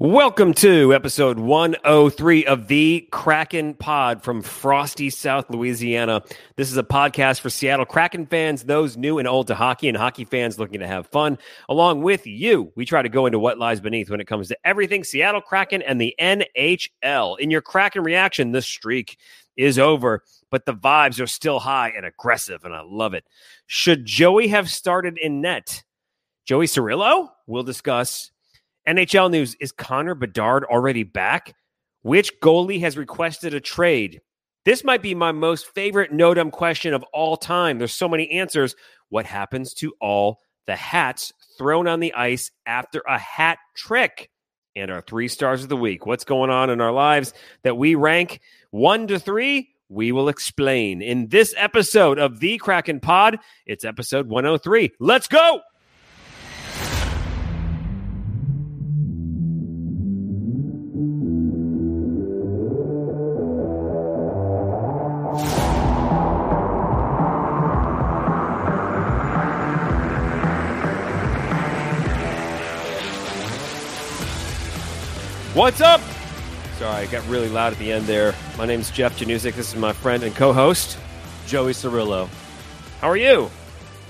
Welcome to episode 103 of the Kraken Pod from frosty South Louisiana. This is a podcast for Seattle Kraken fans, those new and old to hockey, and hockey fans looking to have fun. Along with you, we try to go into what lies beneath when it comes to everything Seattle Kraken and the NHL. In your Kraken reaction, the streak is over, but the vibes are still high and aggressive, and I love it. Should Joey have started in net? Joey Cirillo? We'll discuss NHL news is Connor Bedard already back? Which goalie has requested a trade? This might be my most favorite no dumb question of all time. There's so many answers. What happens to all the hats thrown on the ice after a hat trick? And our three stars of the week. What's going on in our lives that we rank one to three? We will explain in this episode of the Kraken Pod. It's episode 103. Let's go. What's up? Sorry, I got really loud at the end there. My name's Jeff Januzik. This is my friend and co-host. Joey Cirillo. How are you?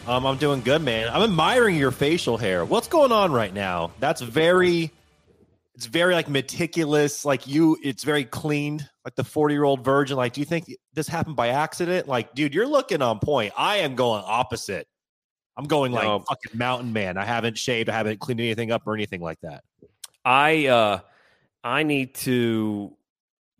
Um, I'm doing good, man. I'm admiring your facial hair. What's going on right now? That's very, it's very like meticulous. Like you, it's very cleaned, like the 40 year old virgin. Like, do you think this happened by accident? Like, dude, you're looking on point. I am going opposite. I'm going like No. fucking mountain man. I haven't shaved. I haven't cleaned anything up or anything like that. I uh I need to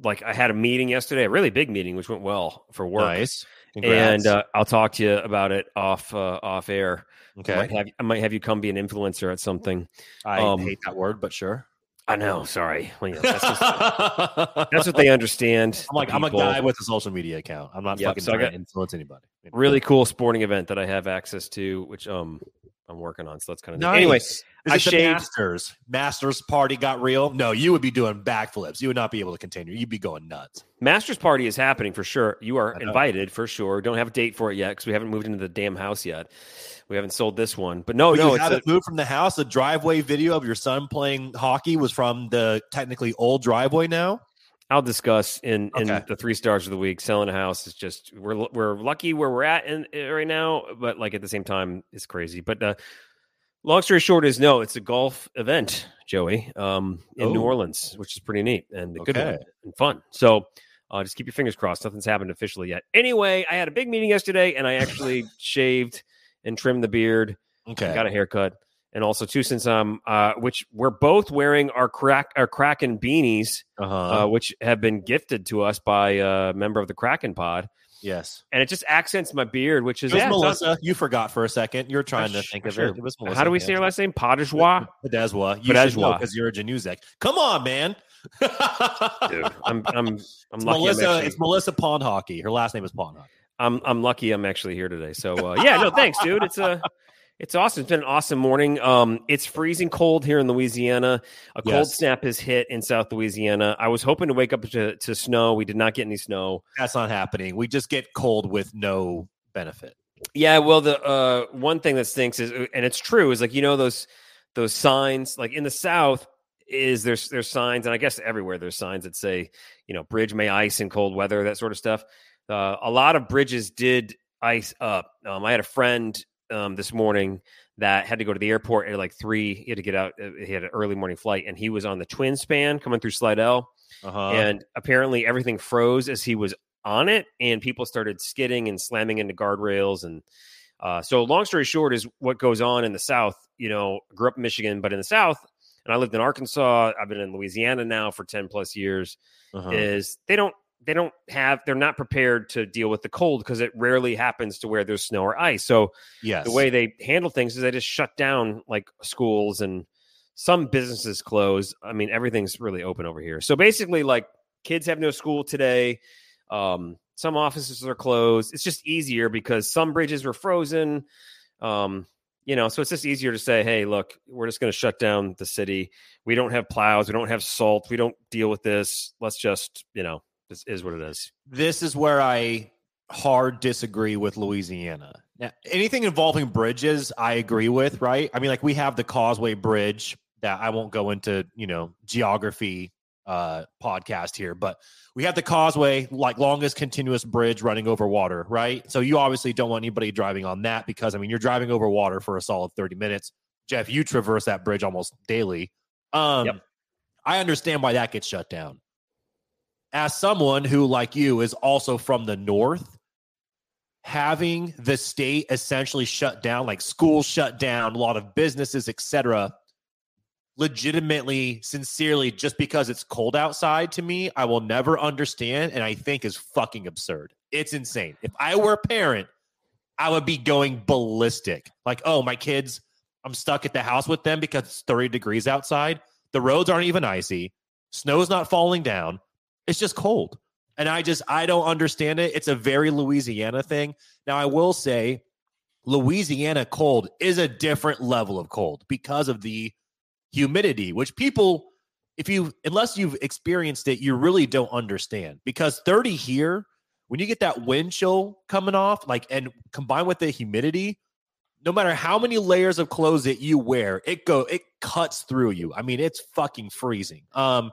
like I had a meeting yesterday, a really big meeting, which went well for work. Nice. Congrats. And uh, I'll talk to you about it off uh, off air. I might, okay. have, I might have you come be an influencer at something. I um, hate that word, but sure. I know. Sorry, Well, yeah, that's, just- that's what they understand. I'm like, I'm a guy with a social media account. I'm not Yep, fucking so I trying to influence anybody. Really cool sporting event that I have access to, which um I'm working on. So that's kind of Nice. anyway. Is I it the shaved- Masters. Masters party got real. No, you would be doing backflips. You would not be able to continue. You'd be going nuts. Masters party is happening for sure. You are invited for sure. Don't have a date for it yet because we haven't moved into the damn house yet. We haven't sold this one, but no, no, you it's a, moved from the house. The driveway video of your son playing hockey was from the technically old driveway. Now, I'll discuss in in Okay. the three stars of the week. Selling a house is just we're we're lucky where we're at in, uh, right now, but like at the same time, it's crazy. But uh, long story short is no, it's a golf event, Joey, um, in New Oh. Orleans, which is pretty neat and a good and fun. So. Uh, just keep your fingers crossed. Nothing's happened officially yet. Anyway, I had a big meeting yesterday, and I actually shaved and trimmed the beard. okay, I got a haircut, and also too, since um, uh, which we're both wearing our crack our Kraken beanies, uh-huh. uh, which have been gifted to us by a member of the Kraken Pod, yes. and it just accents my beard, which is yeah, it's not- Melissa. You forgot for a second. You're trying to think of sure. it. It Melissa. How do we say her last name? Potageois. Badezwa. You know because you're a Januzek. Come on, man. Dude, I'm I'm I'm It's lucky. I'm, Melissa. actually, It's Melissa Pond Hockey. Her last name is Pond Hockey. I'm I'm lucky. I'm actually here today. So uh, yeah, no, thanks, dude. It's a it's awesome. It's been an awesome morning. Um, it's freezing cold here in Louisiana. A cold Yes. snap has hit in South Louisiana. I was hoping to wake up to, to snow. We did not get any snow. That's not happening. We just get cold with no benefit. Yeah, well, the uh, one thing that stinks is, and it's true, is like you know those those signs, like in the South, is there's there's signs, and I guess everywhere there's signs that say, you know, bridge may ice in cold weather, that sort of stuff. Uh, a lot of bridges did ice up. Um, I had a friend um, this morning that had to go to the airport at like three. He had to get out. uh, He had an early morning flight, and he was on the twin span coming through Slidell Uh-huh. and apparently everything froze as he was on it and people started skidding and slamming into guardrails and uh, so long story short is what goes on in the south you know grew up in michigan but in the south and i lived in arkansas i've been in louisiana now for 10 plus years Uh-huh. is they don't they don't have they're not prepared to deal with the cold because it rarely happens to where there's snow or ice so yes. the way they handle things is they just shut down like schools and some businesses close. I mean, everything's really open over here. So basically, like kids have no school today. Um, some offices are closed. It's just easier because some bridges were frozen. Um, you know, so it's just easier to say, hey, look, we're just going to shut down the city. We don't have plows. We don't have salt. We don't deal with this. Let's just, you know, this is what it is. this is where I hard disagree with Louisiana. Now, anything involving bridges, I agree with, right? I mean, like we have the Causeway Bridge that I won't go into, you know, geography uh podcast here, but we have the causeway, like longest continuous bridge running over water, right? So you obviously don't want anybody driving on that because I mean you're driving over water for a solid 30 minutes. Jeff, you traverse that bridge almost daily. Um Yep. I understand why that gets shut down. As someone who, like you, is also from the north, having the state essentially shut down, like schools shut down, a lot of businesses, etc., legitimately, sincerely, just because it's cold outside to me, I will never understand and I think is fucking absurd. It's insane. If I were a parent, I would be going ballistic. Like, oh, my kids, I'm stuck at the house with them because it's 30 degrees outside. The roads aren't even icy. Snow's not falling down. It's just cold. And I just, I don't understand it. It's a very Louisiana thing. Now, I will say, Louisiana cold is a different level of cold because of the humidity, which people, if you, unless you've experienced it, you really don't understand. Because 30 here, when you get that wind chill coming off, like, and combined with the humidity, no matter how many layers of clothes that you wear, it go, it cuts through you. I mean, it's fucking freezing. Um,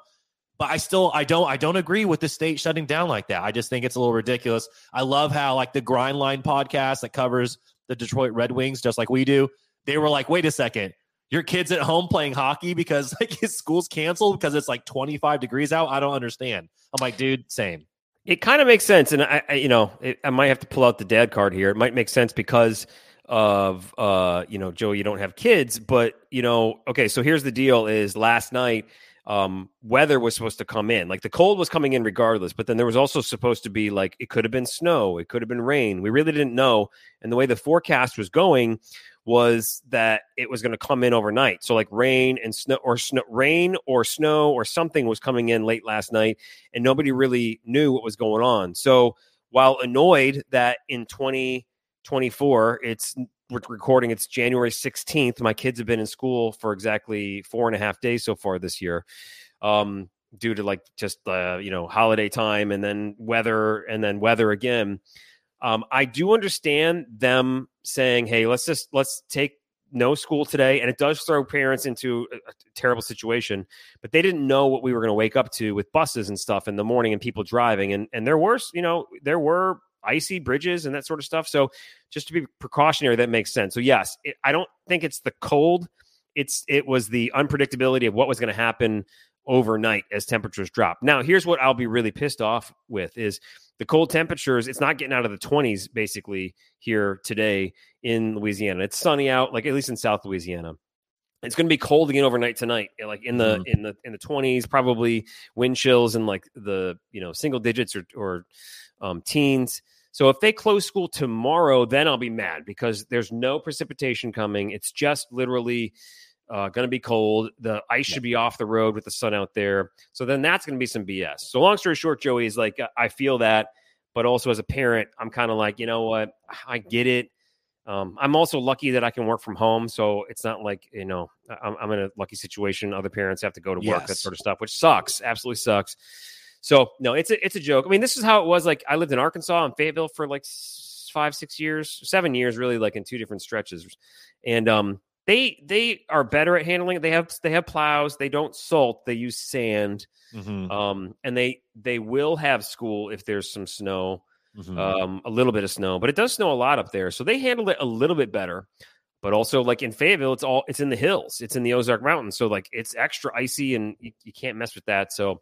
but I still I don't I don't agree with the state shutting down like that. I just think it's a little ridiculous. I love how like the Grindline podcast that covers the Detroit Red Wings just like we do. They were like, "Wait a second. Your kids at home playing hockey because like his school's canceled because it's like 25 degrees out? I don't understand." I'm like, "Dude, same." It kind of makes sense, and I, I you know, it, I might have to pull out the dad card here. It might make sense because of uh, you know, Joe, you don't have kids, but you know, okay. So here's the deal: is last night um, weather was supposed to come in. Like the cold was coming in regardless, but then there was also supposed to be like it could have been snow, it could have been rain. We really didn't know. And the way the forecast was going was that it was going to come in overnight. So like rain and snow or snow, rain or snow or something was coming in late last night, and nobody really knew what was going on. So while annoyed that in 2024 it's we're recording it's january 16th my kids have been in school for exactly four and a half days so far this year um, due to like just uh, you know holiday time and then weather and then weather again. Um, i do understand them saying hey let's just let's take no school today and it does throw parents into a, a terrible situation but they didn't know what we were going to wake up to with buses and stuff in the morning and people driving and and there were you know there were icy bridges and that sort of stuff. So just to be precautionary, that makes sense. So yes, it, I don't think it's the cold. It's it was the unpredictability of what was going to happen overnight as temperatures drop. Now, here's what I'll be really pissed off with is the cold temperatures. It's not getting out of the 20s basically here today in Louisiana. It's sunny out, like at least in South Louisiana. It's going to be cold again overnight tonight, like in the mm. in the in the 20s, probably wind chills in like the you know single digits or or um, teens. So if they close school tomorrow, then I'll be mad because there's no precipitation coming. It's just literally uh, going to be cold. The ice should be off the road with the sun out there. So then that's going to be some BS. So long story short, Joey is like, I feel that, but also as a parent, I'm kind of like, you know what? I get it. Um, I'm also lucky that I can work from home, so it's not like you know I'm, I'm in a lucky situation. Other parents have to go to work, yes. that sort of stuff, which sucks. Absolutely sucks. So no, it's a it's a joke. I mean, this is how it was. Like I lived in Arkansas and Fayetteville for like five, six years, seven years, really, like in two different stretches. And um, they they are better at handling it. They have they have plows. They don't salt. They use sand. Mm-hmm. Um, and they they will have school if there's some snow, mm-hmm. um, a little bit of snow, but it does snow a lot up there. So they handle it a little bit better. But also, like in Fayetteville, it's all it's in the hills. It's in the Ozark Mountains, so like it's extra icy, and you, you can't mess with that. So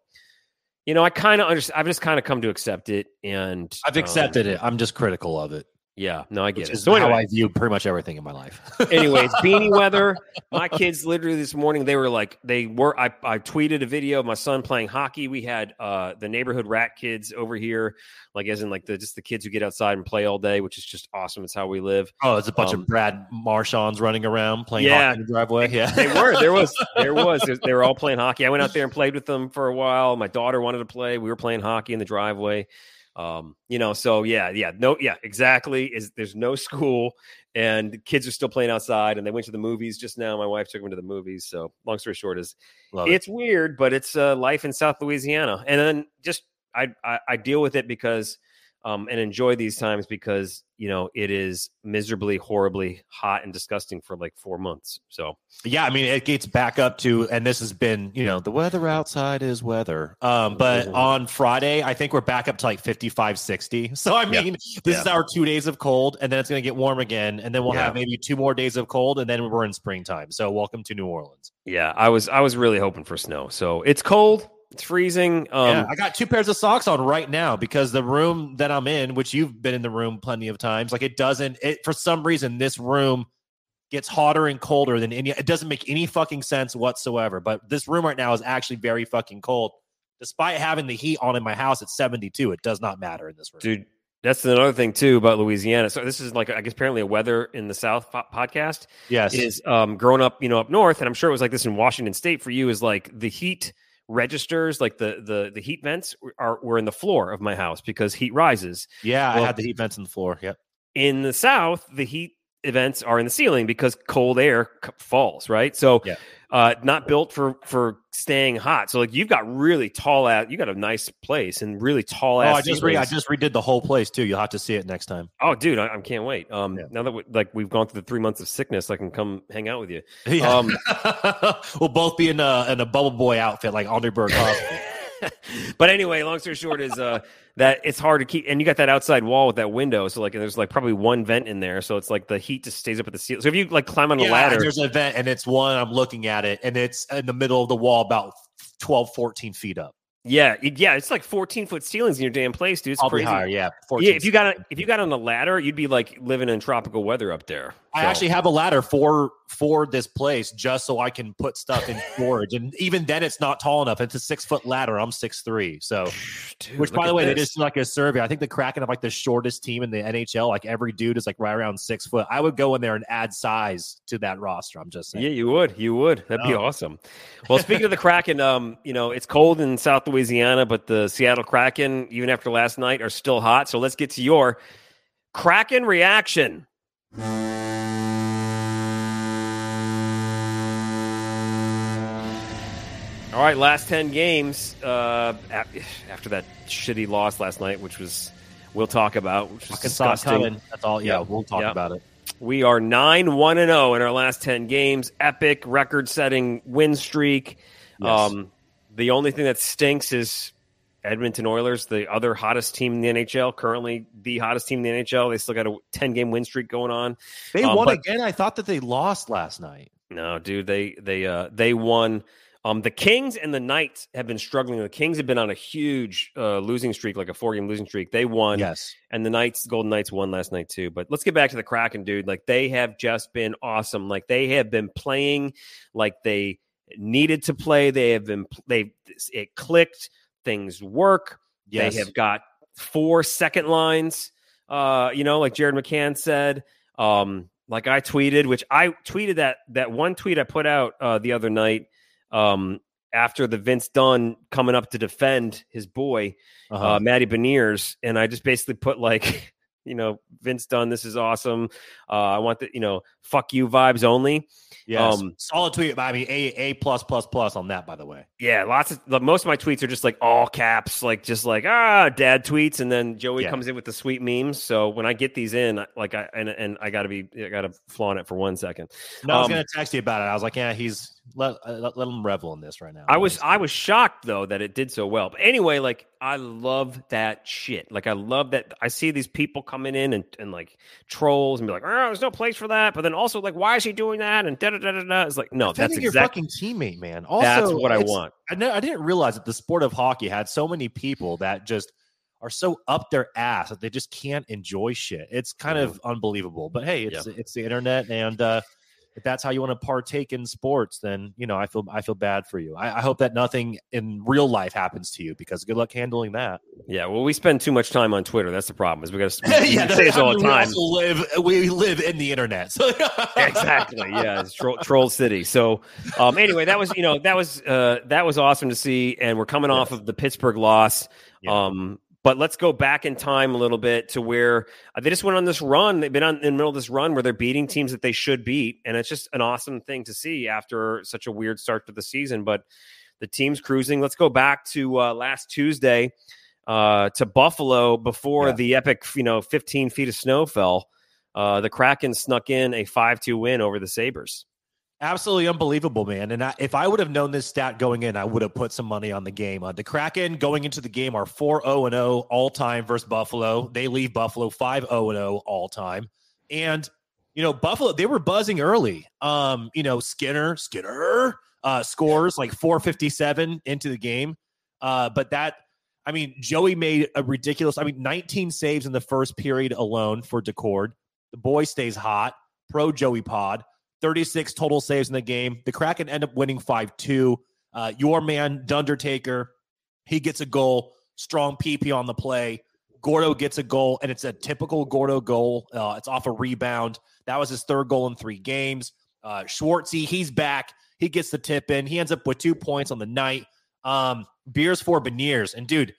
you know, I kind of understand. I've just kind of come to accept it, and I've accepted um, it. I'm just critical of it. Yeah, no, I get it. so anyway, how I view pretty much everything in my life. anyways, beanie weather. My kids literally this morning they were like they were. I I tweeted a video of my son playing hockey. We had uh the neighborhood rat kids over here, like as in like the just the kids who get outside and play all day, which is just awesome. It's how we live. Oh, it's a bunch um, of Brad Marchands running around playing yeah, hockey in the driveway. Yeah, they were. There was there was they were all playing hockey. I went out there and played with them for a while. My daughter wanted to play. We were playing hockey in the driveway. Um, you know, so yeah, yeah, no, yeah, exactly. Is there's no school and kids are still playing outside and they went to the movies just now. My wife took them to the movies. So long story short is Love it's it. weird, but it's uh, life in South Louisiana. And then just I, I, I deal with it because um, and enjoy these times because you know it is miserably, horribly hot and disgusting for like four months. So yeah, I mean it gets back up to, and this has been, you know, the weather outside is weather. Um, but on Friday, I think we're back up to like 55, 60. So I mean, yeah. this yeah. is our two days of cold, and then it's going to get warm again, and then we'll yeah. have maybe two more days of cold, and then we're in springtime. So welcome to New Orleans. Yeah, I was I was really hoping for snow. So it's cold. It's freezing. Um, yeah, I got two pairs of socks on right now because the room that I'm in, which you've been in the room plenty of times, like it doesn't. It for some reason this room gets hotter and colder than any. It doesn't make any fucking sense whatsoever. But this room right now is actually very fucking cold, despite having the heat on in my house at 72. It does not matter in this room, dude. That's another thing too about Louisiana. So this is like I guess apparently a weather in the South podcast. Yes, is um, growing up, you know, up north, and I'm sure it was like this in Washington State for you. Is like the heat registers, like the the the heat vents, are were in the floor of my house because heat rises. Yeah, well, I had the heat vents in the floor. Yep. In the south, the heat events are in the ceiling because cold air falls. Right. So yeah uh, not built for for staying hot. So like you've got really tall at you got a nice place and really tall. Oh, I just re- I just redid the whole place too. You'll have to see it next time. Oh, dude, I, I can't wait. Um, yeah. now that we, like we've gone through the three months of sickness, I can come hang out with you. Yeah. Um, we'll both be in a in a bubble boy outfit like Andre Berg. but anyway, long story short is uh that it's hard to keep and you got that outside wall with that window so like there's like probably one vent in there so it's like the heat just stays up at the ceiling so if you like climb on a yeah, ladder there's a vent and it's one i'm looking at it and it's in the middle of the wall about 12 14 feet up yeah, yeah, it's like 14 foot ceilings in your damn place, dude. It's I'll crazy. higher, yeah. Yeah, if you got a, if you got on a ladder, you'd be like living in tropical weather up there. I actually have a ladder for for this place just so I can put stuff in storage, and even then, it's not tall enough. It's a six foot ladder. I'm six three, so dude, which by the way, this. they just like a survey. I think the Kraken have like the shortest team in the NHL. Like every dude is like right around six foot. I would go in there and add size to that roster. I'm just saying. Yeah, you would. You would. That'd be awesome. Well, speaking of the Kraken, um, you know, it's cold in South Louisiana, but the Seattle Kraken, even after last night, are still hot. So let's get to your Kraken reaction. All right, last 10 games uh, after that shitty loss last night, which was, we'll talk about, which was disgusting. That's all. Yeah, we'll talk about it. We are 9 1 and 0 in our last 10 games. Epic record setting win streak. Yes. Um, the only thing that stinks is Edmonton Oilers, the other hottest team in the NHL, currently the hottest team in the NHL. They still got a 10 game win streak going on. They um, won but, again. I thought that they lost last night. No, dude, they they uh they won. Um, the Kings and the Knights have been struggling. The Kings have been on a huge uh, losing streak, like a four game losing streak. They won. Yes. And the Knights, Golden Knights won last night too. But let's get back to the Kraken, dude. Like they have just been awesome. Like they have been playing like they needed to play. They have been, they, it clicked. Things work. Yes. They have got four second lines, uh, you know, like Jared McCann said. Um, like I tweeted, which I tweeted that that one tweet I put out uh, the other night um, after the Vince Dunn coming up to defend his boy, uh-huh. uh, Matty Beniers, and I just basically put like, you know, Vince Dunn, this is awesome. Uh, I want the, you know, fuck you vibes only. Yes. Um, solid tweet. I mean, a a plus plus plus on that. By the way. Yeah, lots of most of my tweets are just like all caps, like just like ah dad tweets, and then Joey yeah. comes in with the sweet memes. So when I get these in, like I and, and I got to be I got to flaunt it for one second. No, um, I was um, gonna text you about it. I was like, yeah, he's let, uh, let, let him revel in this right now. I was I was shocked though that it did so well. But anyway, like I love that shit. Like I love that I see these people coming in and, and like trolls and be like, oh, there's no place for that. But then also like, why is he doing that? And da da da da da. It's like, no, that's your fucking teammate, man. Also, that's what I want. I, know, I didn't realize that the sport of hockey had so many people that just are so up their ass that they just can't enjoy shit. It's kind of unbelievable. But hey, it's yeah. it's the internet and uh if that's how you want to partake in sports, then you know I feel I feel bad for you. I, I, hope that nothing in real life happens to you because good luck handling that. Yeah, well, we spend too much time on Twitter. That's the problem. Is we got to yeah, say this all the time. We live we live in the internet. So. exactly. Yeah, it's troll, troll city. So um, anyway, that was you know that was uh, that was awesome to see, and we're coming off of the Pittsburgh loss. Yeah. Um, but let's go back in time a little bit to where uh, they just went on this run. They've been on in the middle of this run where they're beating teams that they should beat, and it's just an awesome thing to see after such a weird start to the season. But the team's cruising. Let's go back to uh, last Tuesday. uh, to Buffalo before Yeah. the epic, you know, 15 feet of snow fell. Uh, the Kraken snuck in a 5 2 win over the Sabres. Absolutely unbelievable, man. And I, if I would have known this stat going in, I would have put some money on the game. Uh, the Kraken going into the game are 4 0 and 0 all time versus Buffalo. They leave Buffalo 5 0 and 0 all time. And, you know, Buffalo, they were buzzing early. Um, you know, Skinner, Skinner uh, scores like 457 into the game. Uh, but that, I mean, Joey made a ridiculous, I mean, 19 saves in the first period alone for Daccord. The boy stays hot. Pro Joey Pod. 36 total saves in the game. The Kraken end up winning 5 2. Uh, your man, Dundertaker, he gets a goal. Strong PP on the play. Gordo gets a goal, and it's a typical Gordo goal. Uh, it's off a rebound. That was his third goal in three games. Uh, Schwartzy, he's back. He gets the tip in. He ends up with two points on the night. Um, beers for Beniers. And dude,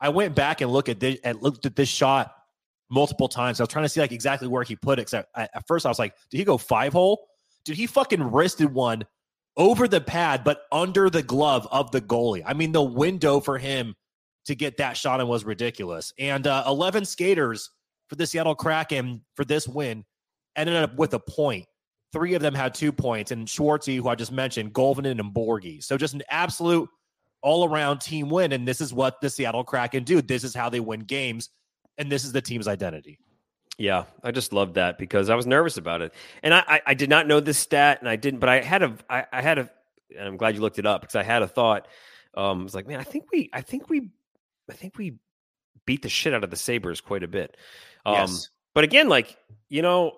I went back and look at this, and looked at this shot multiple times. I was trying to see like exactly where he put it. I, I, at first I was like, did he go five hole? Dude, he fucking wristed one over the pad, but under the glove of the goalie. I mean, the window for him to get that shot in was ridiculous. And uh, 11 skaters for the Seattle Kraken for this win ended up with a point. Three of them had two points, and Schwartzy, who I just mentioned, Tolvanen and Borgie. So just an absolute all around team win. And this is what the Seattle Kraken do. This is how they win games, and this is the team's identity. Yeah, I just loved that because I was nervous about it, and I, I, I did not know this stat, and I didn't, but I had a, I, I had a, and I'm glad you looked it up because I had a thought. Um, I was like, man, I think we, I think we, I think we beat the shit out of the Sabres quite a bit. Um, Yes. but again, like you know,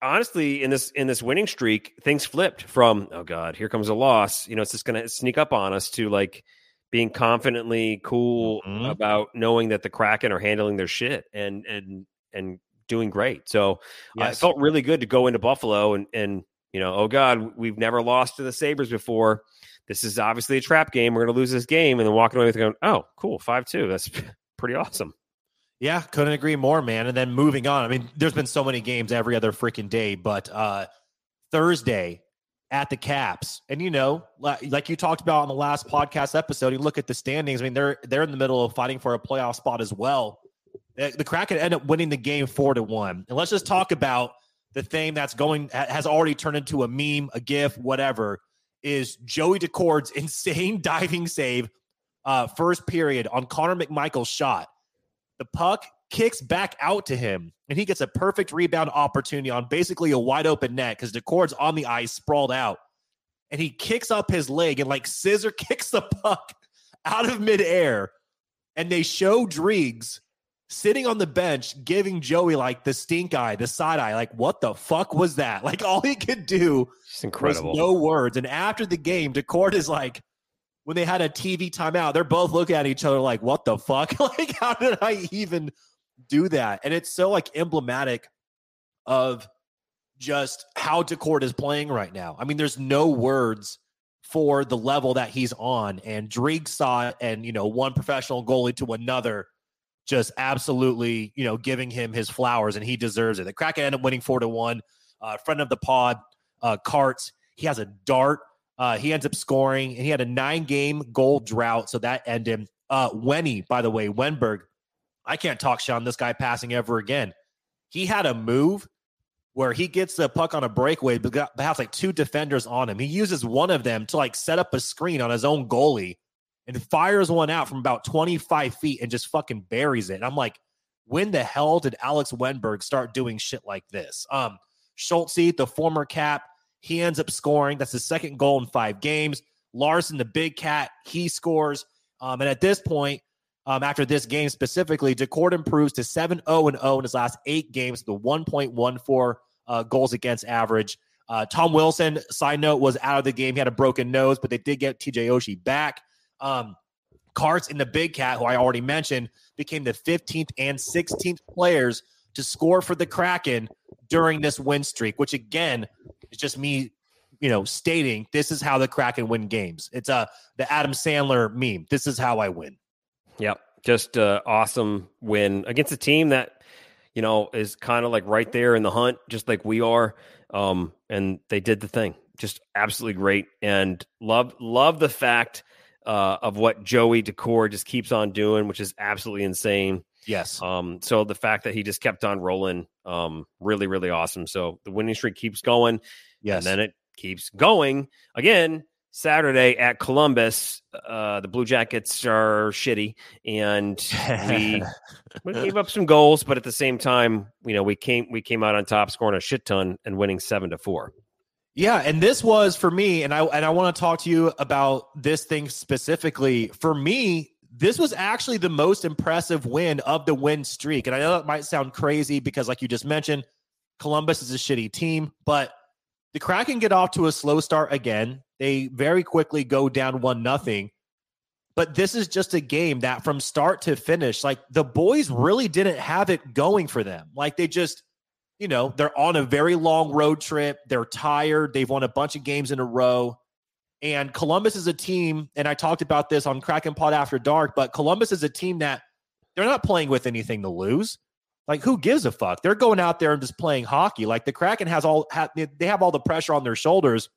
honestly, in this in this winning streak, things flipped from oh god, here comes a loss. You know, it's just going to sneak up on us to like being confidently cool Mhm. about knowing that the Kraken are handling their shit and and and doing great. So uh, it felt really good to go into Buffalo and and you know, oh god, we've never lost to the Sabres before. This is obviously a trap game. We're going to lose this game, and then walking away with going, oh, cool, five two. That's pretty awesome. Yeah, couldn't agree more, man. And then moving on. I mean, there's been so many games every other freaking day, but uh Thursday at the Caps, and you know, like you talked about on the last podcast episode, you look at the standings. I mean, they're they're in the middle of fighting for a playoff spot as well. The the Kraken end up winning the game four to one. And let's just talk about the thing that's going has already turned into a meme, a GIF, whatever. Is Joey Daccord's insane diving save, uh, first period on Connor McMichael's shot. The puck kicks back out to him, and he gets a perfect rebound opportunity on basically a wide open net because Daccord's on the ice, sprawled out, and he kicks up his leg and like scissor kicks the puck out of midair. And they show Driggs sitting on the bench, giving Joey like the stink eye, the side eye, like what the fuck was that? Like all he could do It's incredible. was no words. And after the game, Daccord is like, when they had a TV timeout, they're both looking at each other like, what the fuck? like, how did I even do that? And it's so like emblematic of just how Daccord is playing right now. I mean, there's no words for the level that he's on. And Drake saw it, and you know, one professional goalie to another, just absolutely, you know, giving him his flowers, and he deserves it. The Kraken ended up winning four to one. Uh, friend of the pod, uh, Carts, he has a dart. Uh, he ends up scoring, and he had a nine-game goal drought, so that ended. Uh, Wenny, by the way, Wennberg, I can't talk on this guy passing ever again. He had a move where he gets the puck on a breakaway, but but has like two defenders on him. He uses one of them to like set up a screen on his own goalie and fires one out from about 25 feet and just fucking buries it. And I'm like, when the hell did Alex Wennberg start doing shit like this? Um, Schultz, the former cap, he ends up scoring. That's his second goal in five games. Larsson, the big cat, he scores. Um, and at this point, um, after this game specifically, Daccord improves to 7 0 and 0 in his last eight games, the 1.14 uh, goals against average. Uh, Tom Wilson, side note, was out of the game. He had a broken nose, but they did get TJ Oshie back. Um, Carts in the Big Cat, who I already mentioned, became the 15th and 16th players to score for the Kraken during this win streak, which again is just me, you know, stating this is how the Kraken win games. It's a the Adam Sandler meme. This is how I win. Yep. Just uh, awesome win against a team that, you know, is kind of like right there in the hunt, just like we are. Um, and they did the thing. Just absolutely great. And love love the fact uh, of what Joey Daccord just keeps on doing, which is absolutely insane. Yes. Um, so the fact that he just kept on rolling, um, really, really awesome. So the winning streak keeps going. Yes. And then it keeps going again. Saturday at Columbus, uh, the Blue Jackets are shitty, and we, we gave up some goals, but at the same time, you know, we came we came out on top, scoring a shit ton and winning seven to four. Yeah, and this was for me, and I and I want to talk to you about this thing specifically. For me, this was actually the most impressive win of the win streak. And I know that might sound crazy because, like you just mentioned, Columbus is a shitty team, but the Kraken get off to a slow start again. They very quickly go down one nothing. But this is just a game that from start to finish, like the boys really didn't have it going for them. Like they just, you know, they're on a very long road trip. They're tired. They've won a bunch of games in a row. And Columbus is a team, and I talked about this on Kraken Pod After Dark, but Columbus is a team that they're not playing with anything to lose. Like, who gives a fuck? They're going out there and just playing hockey. Like the Kraken has all they have all the pressure on their shoulders.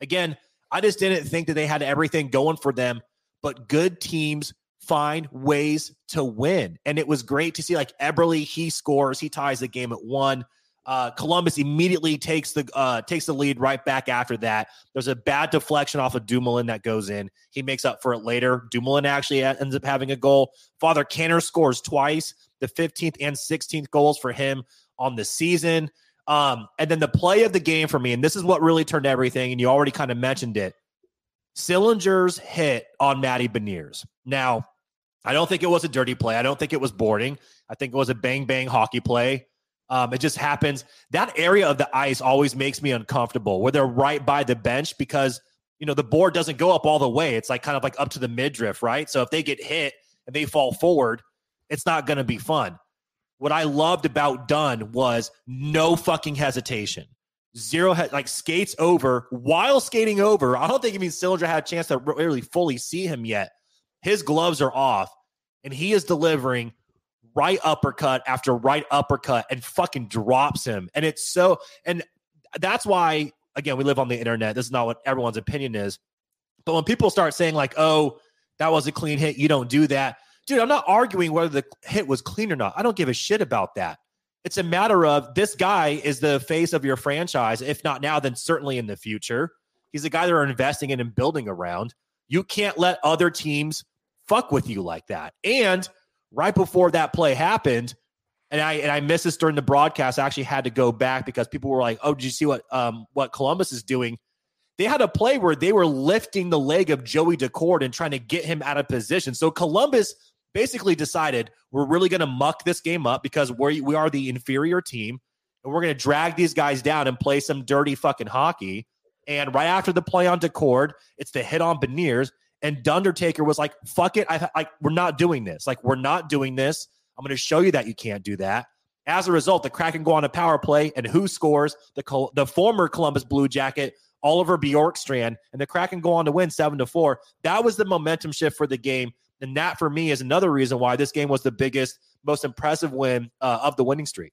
Again, I just didn't think that they had everything going for them, but good teams find ways to win. And it was great to see like Eberle, he scores, he ties the game at one. Uh, Columbus immediately takes the uh, takes the lead right back after that. There's a bad deflection off of Dumoulin that goes in. He makes up for it later. Dumoulin actually ends up having a goal. Father Canner scores twice, the 15th and 16th goals for him on the season. Um, and then the play of the game for me, and this is what really turned everything, and you already kind of mentioned it. Sillinger's hit on Matty Beniers. Now, I don't think it was a dirty play. I don't think it was boarding. I think it was a bang bang hockey play. Um, it just happens. That area of the ice always makes me uncomfortable where they're right by the bench because, you know, the board doesn't go up all the way. It's like kind of like up to the midriff, right? So if they get hit and they fall forward, it's not going to be fun. What I loved about Dunn was no fucking hesitation. Zero, he- like skates over while skating over. I don't think even Sillinger had a chance to really fully see him yet. His gloves are off and he is delivering right uppercut after right uppercut and fucking drops him. And it's so, and that's why, again, we live on the internet. This is not what everyone's opinion is. But when people start saying, like, oh, that was a clean hit, you don't do that. Dude, I'm not arguing whether the hit was clean or not. I don't give a shit about that. It's a matter of this guy is the face of your franchise. If not now, then certainly in the future. He's a guy they're investing in and building around. You can't let other teams fuck with you like that. And right before that play happened, and I and I missed this during the broadcast. I actually had to go back because people were like, "Oh, did you see what um what Columbus is doing?" They had a play where they were lifting the leg of Joey Daccord and trying to get him out of position. So Columbus basically decided we're really going to muck this game up because we we are the inferior team and we're going to drag these guys down and play some dirty fucking hockey. And right after the play on Daccord, it's the hit on Beniers. And Dundertaker was like, fuck it. I like we're not doing this. Like, we're not doing this. I'm going to show you that you can't do that. As a result, the Kraken go on a power play, and who scores? The the former Columbus Blue Jacket, Oliver Bjorkstrand, and the Kraken go on to win seven to four. That was the momentum shift for the game, and that for me is another reason why this game was the biggest, most impressive win uh, of the winning streak.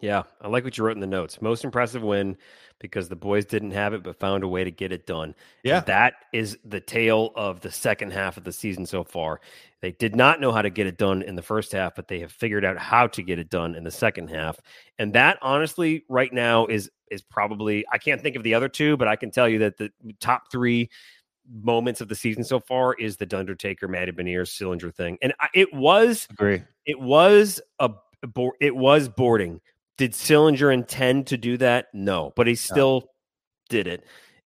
Yeah, I like what you wrote in the notes. Most impressive win because the boys didn't have it but found a way to get it done. Yeah. And that is the tale of the second half of the season so far. They did not know how to get it done in the first half, but they have figured out how to get it done in the second half. And that honestly right now is is probably I can't think of the other two, but I can tell you that the top 3 moments of the season so far is the Dundertaker, Matty Beniers, Sillinger thing. And I, it was agree. It was a it was boarding did Sillinger intend to do that? No, but he still no. did it.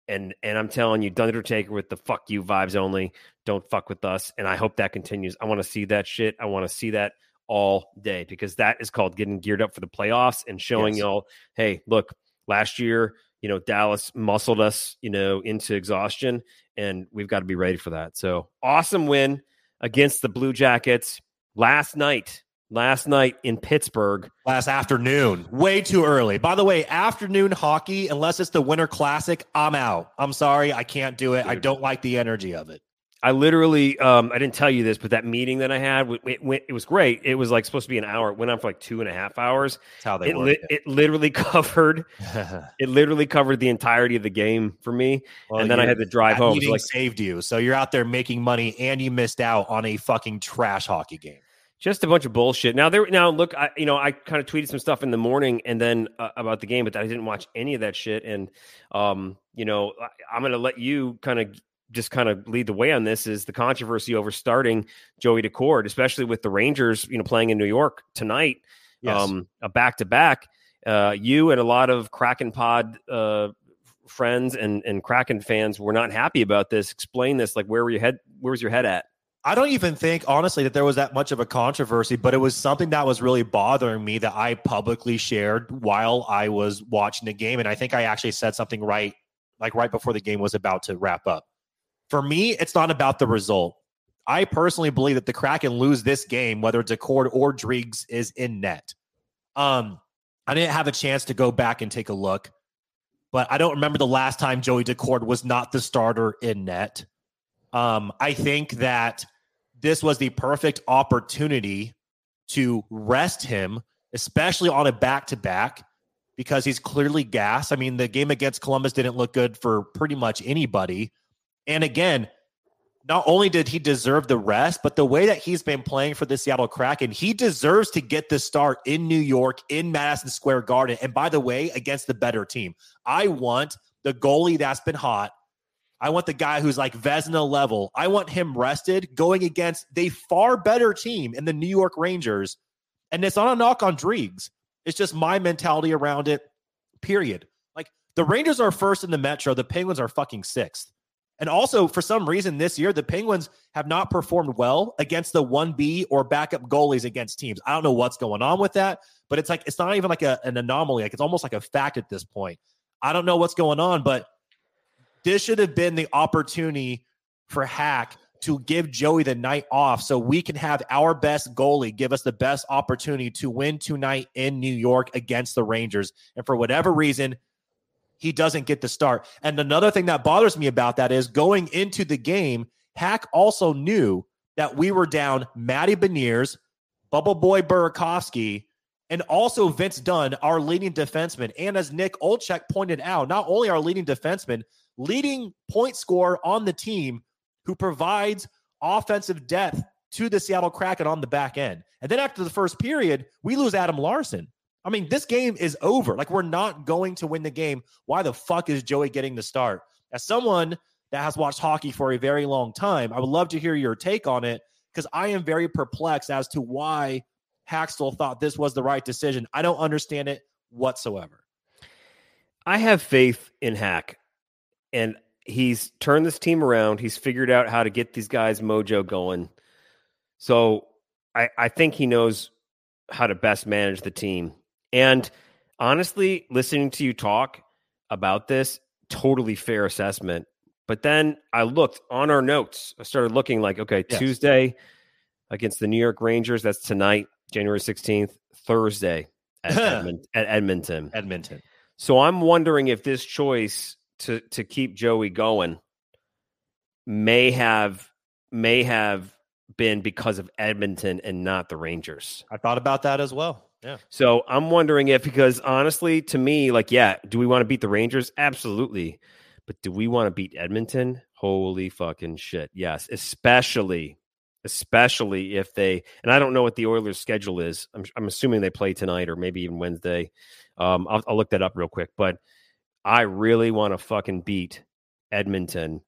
And and I'm telling you, Undertaker with the fuck you vibes only. Don't fuck with us. And I hope that continues. I want to see that shit. I want to see that all day because that is called getting geared up for the playoffs and showing yes. y'all, hey, look, last year, you know, Dallas muscled us, you know, into exhaustion, and we've got to be ready for that. So awesome win against the Blue Jackets last night last night in Pittsburgh. Last afternoon. Way too early. By the way, afternoon hockey, unless it's the Winter Classic, I'm out. I'm sorry. I can't do it. Dude. I don't like the energy of it. I literally, um, I didn't tell you this, but that meeting that I had, it, went, it was great. It was like supposed to be an hour. It went on for like two and a half hours. That's how they it, li- it literally covered, it literally covered the entirety of the game for me. Well, and then I had to drive home. So like, saved you, so you're out there making money, and you missed out on a fucking trash hockey game. Just a bunch of bullshit. Now there, now look, I, you know, I kind of tweeted some stuff in the morning and then uh, about the game, but I didn't watch any of that shit. And, um, you know, I, I'm going to let you kind of just kind of lead the way on this is the controversy over starting Joey Daccord, especially with the Rangers, you know, playing in New York tonight, Yes. um, a back to back. Uh, you and a lot of Kraken Pod uh, friends and and Kraken fans were not happy about this. Explain this. Like, where were your head? Where was your head at? I don't even think, honestly, that there was that much of a controversy, but it was something that was really bothering me that I publicly shared while I was watching the game. And I think I actually said something right, like right before the game was about to wrap up. For me, it's not about the result. I personally believe that the Kraken lose this game, whether it's Daccord or Driggs is in net. Um, I didn't have a chance to go back and take a look, but I don't remember the last time Joey Daccord was not the starter in net. Um, I think that this was the perfect opportunity to rest him, especially on a back to back, because he's clearly gas. I mean, the game against Columbus didn't look good for pretty much anybody. And again, not only did he deserve the rest, but the way that he's been playing for the Seattle Kraken, he deserves to get the start in New York, in Madison Square Garden. And by the way, against the better team. I want the goalie that's been hot. I want the guy who's like Vezina level. I want him rested going against the far better team in the New York Rangers. And it's not a knock on Driggs. It's just my mentality around it, period. Like the Rangers are first in the Metro, the Penguins are fucking sixth. And also, for some reason this year, the Penguins have not performed well against the 1B or backup goalies against teams. I don't know what's going on with that, but it's like, it's not even like a, an anomaly. Like it's almost like a fact at this point. I don't know what's going on, but this should have been the opportunity for Hack to give Joey the night off so we can have our best goalie give us the best opportunity to win tonight in New York against the Rangers. And for whatever reason, he doesn't get the start. And another thing that bothers me about that is going into the game, Hack also knew that we were down Matty Beniers, Bubble Boy Burakovsky, and also Vince Dunn, our leading defenseman. And as Nick Olczyk pointed out, not only our leading defenseman, leading point scorer on the team who provides offensive depth to the Seattle Kraken on the back end. And then after the first period, we lose Adam Larsson. I mean, this game is over. Like, we're not going to win the game. Why the fuck is Joey getting the start? As someone that has watched hockey for a very long time, I would love to hear your take on it because I am very perplexed as to why Hakstol thought this was the right decision. I don't understand it whatsoever. I have faith in Hack, and he's turned this team around. He's figured out how to get these guys' mojo going. So I, I think he knows how to best manage the team. And honestly, listening to you talk about this, totally fair assessment. But then I looked on our notes. I started looking like, okay, Yes. Tuesday against the New York Rangers. That's tonight, January 16th. Thursday at, Edmont- at Edmonton. Edmonton. So I'm wondering if this choice to to keep Joey going may have may have been because of Edmonton and not the Rangers. I thought about that as well. Yeah. So I'm wondering if because honestly to me like yeah, do we want to beat the Rangers? Absolutely. But do we want to beat Edmonton? Holy fucking shit. Yes, especially especially if they and I don't know what the Oilers schedule is. I'm I'm assuming they play tonight or maybe even Wednesday. Um I'll, I'll look that up real quick, but I really want to fucking beat Edmonton,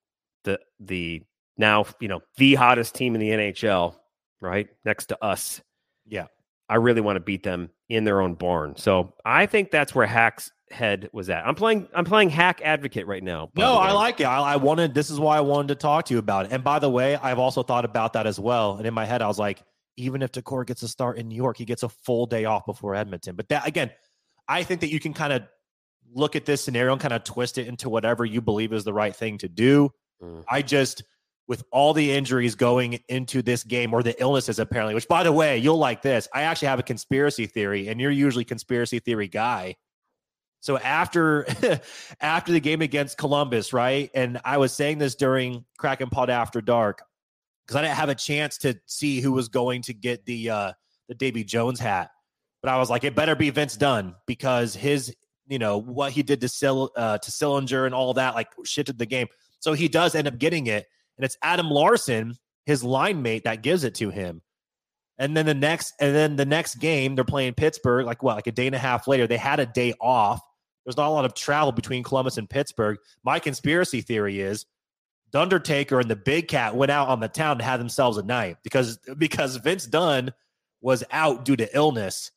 the the now, you know, the hottest team in the NHL, right? Next to us. Yeah. I really want to beat them in their own barn. So I think that's where Hack's head was at. I'm playing I'm playing hack advocate right now. No, I like it. I, I wanted. This is why I wanted to talk to you about it. And by the way, I've also thought about that as well. And in my head, I was like, even if Daccord gets a start in New York, he gets a full day off before Edmonton. But that again, I think that you can kind of look at this scenario and kind of twist it into whatever you believe is the right thing to do. Mm. I just, with all the injuries going into this game or the illnesses apparently, which by the way, you'll like this. I actually have a conspiracy theory, and you're usually conspiracy theory guy. So after after the game against Columbus, right? And I was saying this during Kraken Pod After Dark because I didn't have a chance to see who was going to get the uh the Davy Jones hat. But I was like, it better be Vince Dunn because his, you know, what he did to Sil- uh, to Sillinger and all that, like shifted the game. So he does end up getting it, and it's Adam Larsson, his line mate, that gives it to him. And then the next, and then the next game, they're playing Pittsburgh. Like what, like a day and a half later, they had a day off. There's not a lot of travel between Columbus and Pittsburgh. My conspiracy theory is the Undertaker and the Big Cat went out on the town to have themselves a night because because Vince Dunn was out due to illness.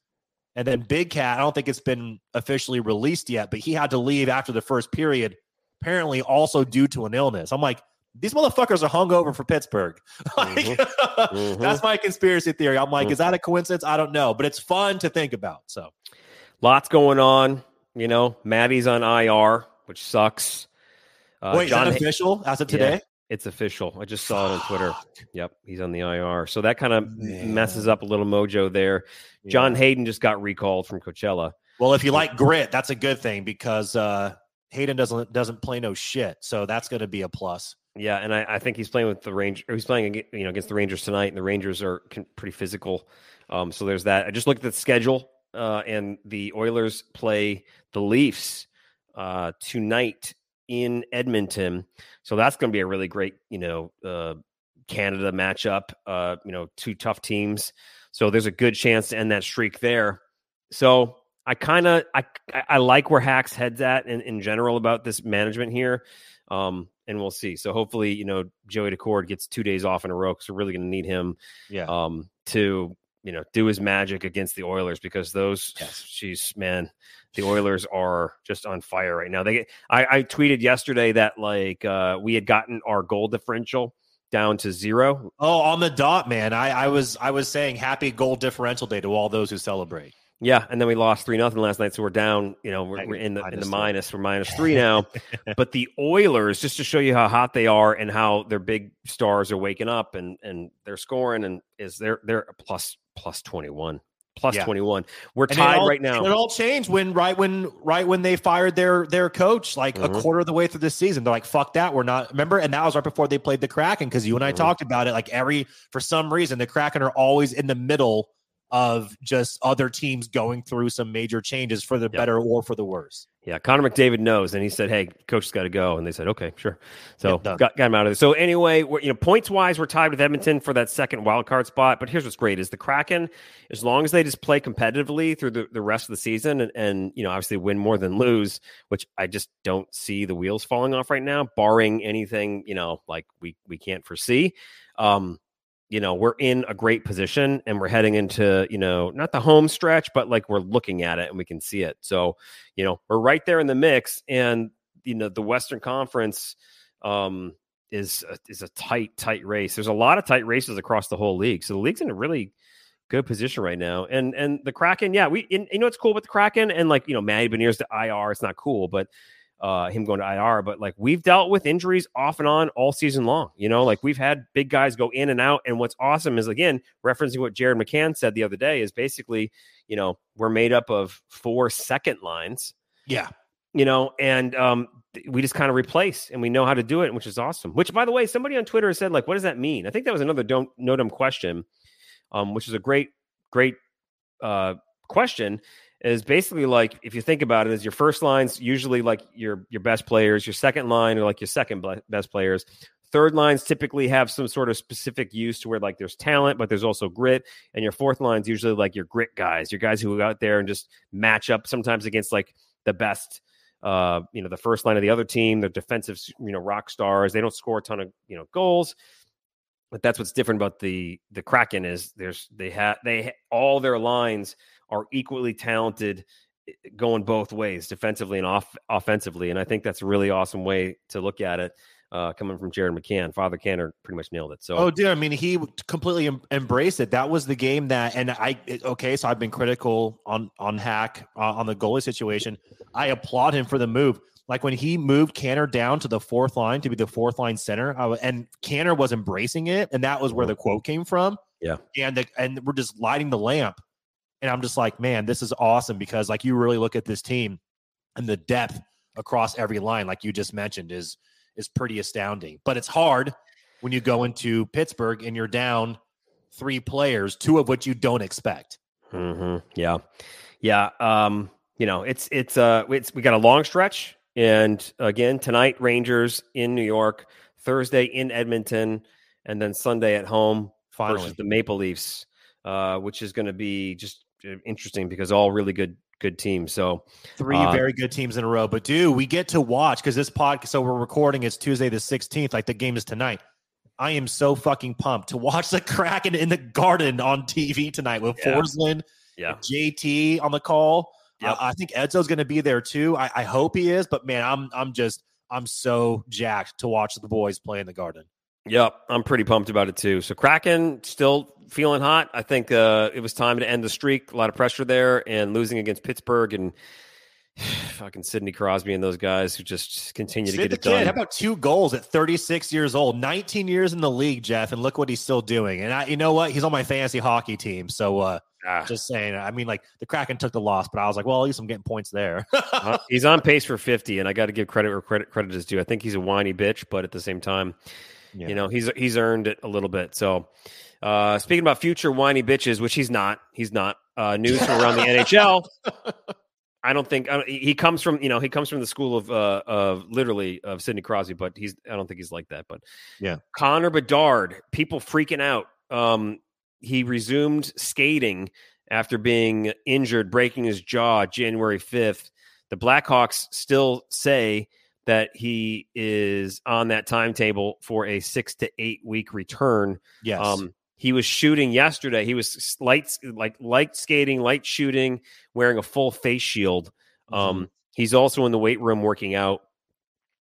And then Big Cat, I don't think it's been officially released yet, but he had to leave after the first period, apparently also due to an illness. I'm like, these motherfuckers are hungover for Pittsburgh. like, Mm-hmm. Mhm. That's my conspiracy theory. I'm like, is that a coincidence? I don't know, but it's fun to think about. So Lots going on. You know, Matty's on IR, which sucks. Uh, wait, John is Ha- that official as of today? It's official. I just saw it on Twitter. Yep, he's on the IR. So that kind of messes up a little mojo there. John Hayden just got recalled from Coachella. Well, if you like grit, that's a good thing because uh Hayden doesn't doesn't play no shit. So that's going to be a plus. Yeah, and I, I think he's playing with the Rangers. He's playing you know against the Rangers tonight, and the Rangers are pretty physical. Um, so there's that. I just looked at the schedule, uh, and the Oilers play the Leafs uh, tonight in Edmonton. So that's going to be a really great, you know, uh, Canada matchup. Uh, you know, two tough teams. So there's a good chance to end that streak there. So I kind of I I like where Hack's heads at in, in general about this management here. Um, and we'll see. So hopefully, you know, Joey Daccord gets two days off in a row because we're really going to need him Yeah. um, to you know do his magic against the Oilers because those, Yes. jeez, man, the Oilers are just on fire right now. They get. I, I tweeted yesterday that like uh, we had gotten our goal differential down to zero. Oh, on the dot, man. I, I was I was saying happy goal differential day to all those who celebrate. Yeah, and then we lost three nothing last night, so we're down. You know, we're, we're in the in minus the three. minus. We're minus three now. but the Oilers, just to show you how hot they are and how their big stars are waking up and and they're scoring and is they're they're a plus plus twenty one plus Yeah. twenty one. We're And tied all- right now. It all changed when right when right when they fired their their coach, like Mhm. a quarter of the way through the season. They're like, "Fuck that, we're not." Remember, and that was right before they played the Kraken because you and I Mhm. talked about it. Like every for some reason, the Kraken are always in the middle of just other teams going through some major changes for the Yep. better or for the worse. Yeah, Connor McDavid knows, and he said, "Hey, coach has got to go," and they said, "Okay, sure." So got, got him out of there. So anyway, we're, you know, points wise, we're tied with Edmonton for that second wild card spot. But here's what's great: is the Kraken, as long as they just play competitively through the, the rest of the season, and, and you know, obviously win more than lose, which I just don't see the wheels falling off right now, barring anything you know, like we we can't foresee. Um, you know, we're in a great position, and we're heading into you know, not the home stretch, but like we're looking at it and we can see it. So you know we're right there in the mix and you know the western conference um is a, is a tight tight race. There's a lot of tight races across the whole league. So the league's in a really good position right now. And and the kraken yeah we and, you know it's cool with the kraken? And like you know Matty Beniers to ir it's not cool but uh him going to ir but like we've dealt with injuries off and on all season long you know like we've had big guys go in and out and what's awesome is again referencing what jared mccann said the other day is basically you know we're made up of four second lines Yeah, you know, and um, we just kind of replace and we know how to do it, which is awesome. Which, by the way, somebody on Twitter said, like, what does that mean? I think that was another don't no dumb question, um, which is a great, great uh, question. Is basically like if you think about it, is your first lines usually like your your best players, your second line are like your second best players. Third lines typically have some sort of specific use to where like there's talent, but there's also grit. And your fourth line's usually like your grit guys, your guys who go out there and just match up sometimes against like the best uh, you know, the first line of the other team, they're defensive, you know, rock stars. They don't score a ton of, you know, goals. But that's what's different about the the Kraken is there's they have they all their lines are equally talented eh, going both ways, defensively and off offensively. And I think that's a really awesome way to look at it. Uh, coming from Jared McCann, Father Canner pretty much nailed it. So Oh, dude! I mean, he completely em- embraced it. That was the game that, and I okay. So I've been critical on on Hack uh, on the goalie situation. I applaud him for the move. Like when he moved Canner down to the fourth line to be the fourth line center, I, and Canner was embracing it, and that was where the quote came from. Yeah. and the, and we're just lighting the lamp, and I'm just like, man, this is awesome because like you really look at this team, and the depth across every line, like you just mentioned, is is pretty astounding. But it's hard when you go into Pittsburgh and you're down three players, two of which you don't expect. Mm-hmm. Yeah, yeah. Um, you know, it's it's uh, it's we got a long stretch, and again tonight, Rangers in New York, Thursday in Edmonton, and then Sunday at home Finally. versus the Maple Leafs, uh, which is going to be just interesting because all really good good teams. So Three Uh, very good teams in a row. But dude, we get to watch because this podcast. So we're recording. It's Tuesday the sixteenth. Like the game is tonight. I am so fucking pumped to watch the Kraken in the Garden on TV tonight with Yeah. Forslund, yeah, JT on the call. Yep. Uh, I think Edzo's going to be there too. I, I hope he is. But man, I'm I'm just I'm so jacked to watch the boys play in the Garden. Yep, I'm pretty pumped about it too. So Kraken still feeling hot. I think uh, it was time to end the streak. A lot of pressure there, and losing against Pittsburgh and fucking Sidney Crosby and those guys who just continue to get the it kid, done. how about two goals at 36 years old, 19 years in the league, Jeff, and look what he's still doing. And I, you know what? He's on my fantasy hockey team. So uh, Ah, just saying. I mean, like the Kraken took the loss, but I was like, well, at least I'm getting points there. uh, he's on pace for 50, and I got to give credit where credit credit is due. I think he's a whiny bitch, but at the same time, Yeah. you know, he's he's earned it a little bit. So, uh, speaking about future whiny bitches, which he's not, he's not. Uh, news from around the NHL. I don't think I don't, he comes from you know he comes from the school of uh, of literally of Sidney Crosby, but he's I don't think he's like that. But Yeah. Connor Bedard, people freaking out. Um, he resumed skating after being injured, breaking his jaw January fifth. The Blackhawks still say that he is on that timetable for a six to eight week return. yes. Um, he was shooting yesterday. He was light, like light skating, light shooting, wearing a full face shield. Um, he's also in the weight room working out.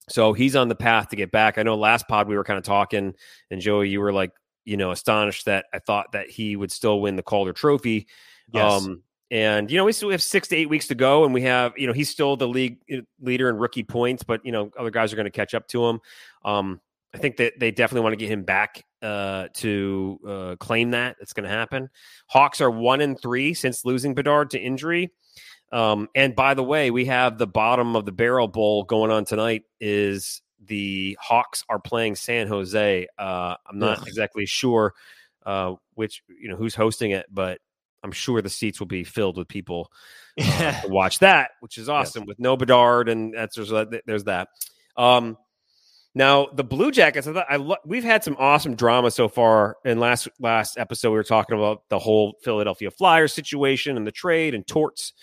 So he's on the path to get back. I know last pod we were kind of talking, and Joey, you were like, you know, astonished that I thought that he would still win the Calder Trophy. yes. Um, and you know, we still have six to eight weeks to go, and we have you know he's still the league uh, leader in rookie points, but you know other guys are going to catch up to him. Um, I think that they definitely want to get him back uh, to uh, claim that it's going to happen. Hawks are one and three since losing Bedard to injury. Um, and by the way, we have the bottom of the barrel bowl going on tonight. Is the Hawks are playing San Jose? Uh, I'm not Ugh. exactly sure uh, which you know who's hosting it, but I'm sure the seats will be filled with people uh, to watch that, which is awesome with no Bedard and that's there's there's that. Um, now the Blue Jackets, I thought I lo- we've had some awesome drama so far. In last last episode, we were talking about the whole Philadelphia Flyers situation and the trade and Torts.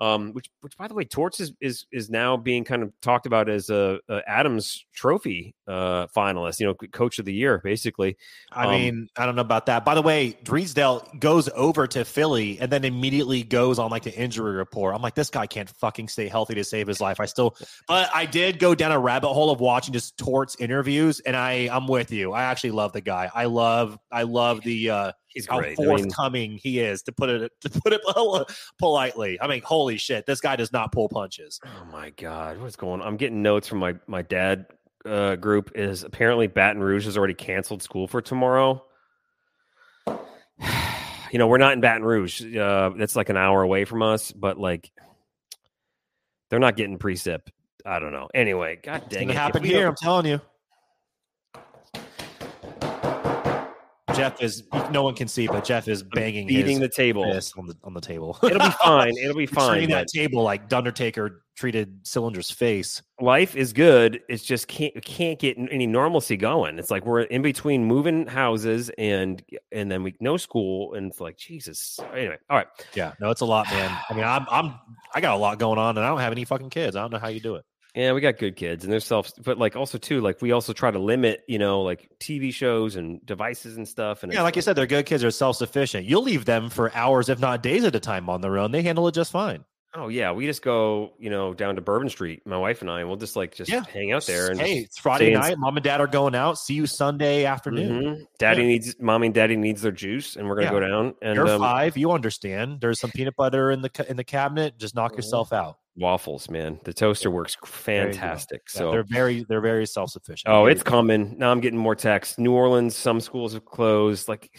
Um, which, which, by the way, Torts is is is now being kind of talked about as a, a Adams Trophy uh, finalist. You know, Coach of the Year, basically. I um, mean, I don't know about that. By the way, Drysdale goes over to Philly and then immediately goes on like the injury report. I'm like, this guy can't fucking stay healthy to save his life. I still, but I did go down a rabbit hole of watching just Torts interviews, and I, I'm with you. I actually love the guy. I love, I love the uh, He's how great. I mean, forthcoming he is. To put it, to put it politely. I mean, holy shit, this guy does not pull punches. Oh my god, what's going on? I'm getting notes from my my dad uh, group. Is apparently Baton Rouge has already canceled school for tomorrow. you know, we're not in Baton Rouge. Uh, that's like an hour away from us, but like they're not getting precip. I don't know. Anyway, god dang it! If happen here. I'm telling you. Jeff is no one can see, but Jeff is banging beating his the table. on the on the table. It'll be fine. It'll be fine. treating that table like Undertaker treated Cylinder's face. life is good. It's just can't can't get any normalcy going. It's like we're in between moving houses and and then we no school and it's like Jesus. Anyway, all right. Yeah, no, it's a lot, man. I mean, I'm I'm I got a lot going on, and I don't have any fucking kids. I don't know how you do it. Yeah, we got good kids and they're self, but like also too, like we also try to limit, you know, like TV shows and devices and stuff. And Yeah, like you said, they're good kids. They're self sufficient. You'll leave them for hours, if not days at a time, on their own. They handle it just fine. oh yeah, we just go, you know, down to Bourbon Street, my wife and I, and we'll just like just Yeah. hang out there. And hey, it's Friday night. Mom and dad are going out. See you Sunday afternoon. Mhm. Daddy needs, mommy and daddy needs their juice, and we're gonna Yeah. go down and You're um, five. You understand. There's some peanut butter in the in the cabinet. Just knock Mhm. yourself out. Waffles, man. The toaster works fantastic. Yeah, So they're very they're very self sufficient. Oh, it's coming. Now I'm getting more texts. New Orleans, some schools have closed. Like,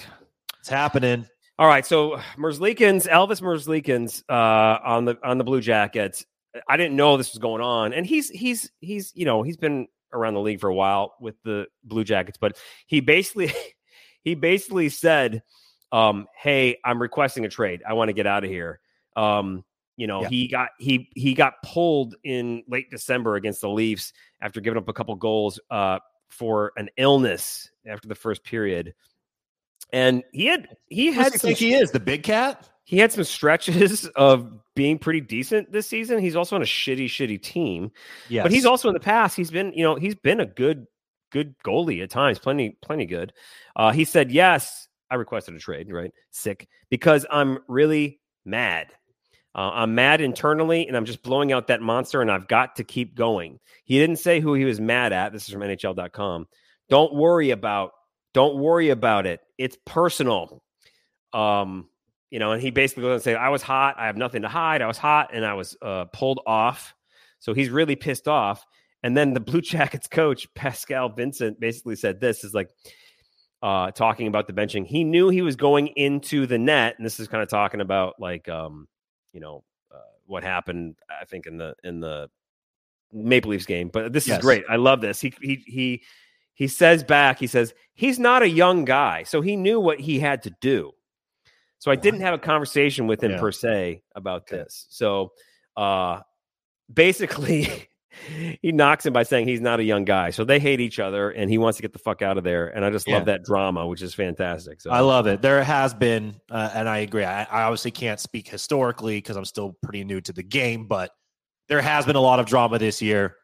it's happening. all right. So Merzlikins, Elvis Merzlikins, uh, on the on the Blue Jackets. I didn't know this was going on, and he's he's he's you know he's been around the league for a while with the Blue Jackets, but he basically he basically said, um, "Hey, I'm requesting a trade. I want to get out of here." Um, you know, yeah. he got he he got pulled in late December against the Leafs after giving up a couple goals uh, for an illness after the first period, and he had he had. Some, think he is the big cat. He had some stretches of being pretty decent this season. He's also on a shitty, shitty team. Yeah, but he's also in the past. He's been, you know, he's been a good, good goalie at times. Plenty, plenty good. Uh, he said, "Yes, I requested a trade. Right, sick because I'm really mad. Uh, I'm mad internally, and I'm just blowing out that monster, and I've got to keep going." He didn't say who he was mad at. This is from NHL.com. Don't worry about. Don't worry about it. It's personal. Um, you know, and he basically goes and say, I was hot. I have nothing to hide. I was hot and I was uh, pulled off. So he's really pissed off. And then the Blue Jackets coach, Pascal Vincent, basically said this is like uh, talking about the benching. He knew he was going into the net. And this is kind of talking about like, um, you know, uh, what happened, I think, in the, in the Maple Leafs game. But this yes. is great. I love this. He, he, he, he says back, he says, he's not a young guy. So he knew what he had to do so I didn't have a conversation with him yeah. per se about okay. this. So uh, basically, he knocks him by saying he's not a young guy. So they hate each other, and he wants to get the fuck out of there. And I just yeah. love that drama, which is fantastic. So I love it. There has been, uh, and I agree. I, I obviously can't speak historically because I'm still pretty new to the game, but there has been a lot of drama this year.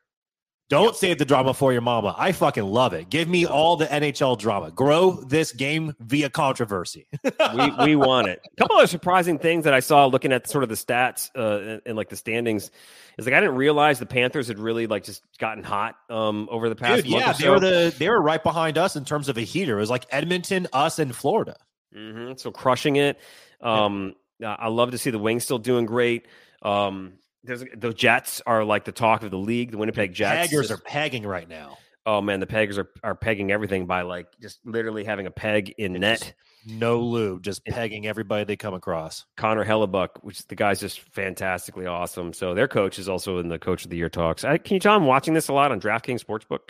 Don't save the drama for your mama. I fucking love it. Give me all the NHL drama. Grow this game via controversy. we, we want it. A couple of surprising things that I saw looking at sort of the stats uh, and, and, like the standings is like I didn't realize the Panthers had really like just gotten hot um, over the past. Dude, yeah, so. they were the they were right behind us in terms of a heater. It was like Edmonton, us, and Florida. Mm-hmm. So crushing it. Um, yeah. I love to see the Wings still doing great. Um, there's the Jets are like the talk of the league. The Winnipeg Jets. Peggers are pegging right now. Oh man, the peggers are, are pegging everything by like just literally having a peg in and net. No lube, just pegging everybody they come across. Connor Hellebuyck, which the guy's just fantastically awesome. So their coach is also in the coach of the year talks. I, can you tell I'm watching this a lot on DraftKings Sportsbook?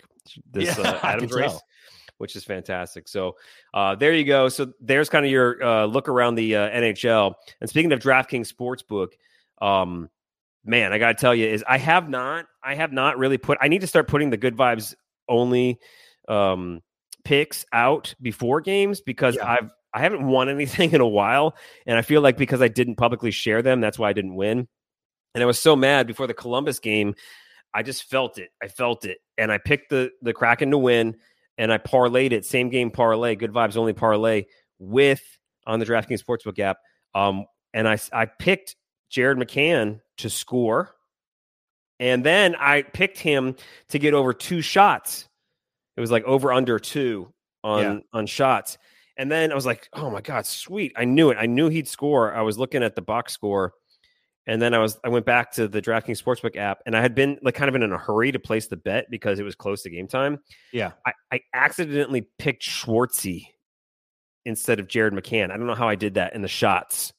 This yeah, uh, Adams race. Tell which is fantastic. So uh, there you go. So there's kind of your uh, look around the uh, NHL. And speaking of DraftKings Sportsbook, um, man, I got to tell you, is I have not, I have not really put. I need to start putting the good vibes only um, picks out before games because yeah. I've I haven't won anything in a while, and I feel like because I didn't publicly share them, that's why I didn't win. And I was so mad before the Columbus game. I just felt it. I felt it, and I picked the the Kraken to win, and I parlayed it same game parlay, good vibes only parlay with on the DraftKings Sportsbook app. Um, and I I picked Jared McCann to score. And then I picked him to get over two shots. It was like over under two on yeah. on shots. And then I was like, "Oh my god, sweet! I knew it. I knew he'd score." I was looking at the box score, and then I was I went back to the DraftKings Sportsbook app, and I had been like kind of in a hurry to place the bet because it was close to game time. Yeah, I, I accidentally picked Schwartzy instead of Jared McCann. I don't know how I did that in the shots.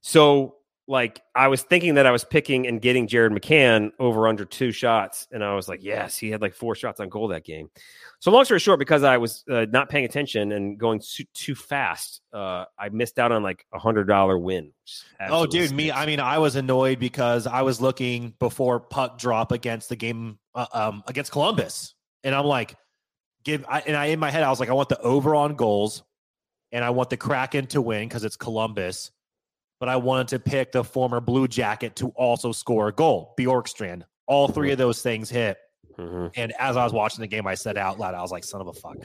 So like I was thinking that I was picking and getting Jared McCann over under two shots, and I was like, yes, he had like four shots on goal that game. So long story short, because I was uh, not paying attention and going too, too fast, uh, I missed out on like a hundred dollar win. Oh, dude, stinks. me, I mean, I was annoyed because I was looking before puck drop against the game uh, um, against Columbus, and I'm like, give, I, and I in my head I was like, I want the over on goals, and I want the Kraken to win because it's Columbus but I wanted to pick the former Blue Jacket to also score a goal, Bjorkstrand. All three mm-hmm. of those things hit. Mm-hmm. And as I was watching the game, I said out loud, I was like, son of a fuck.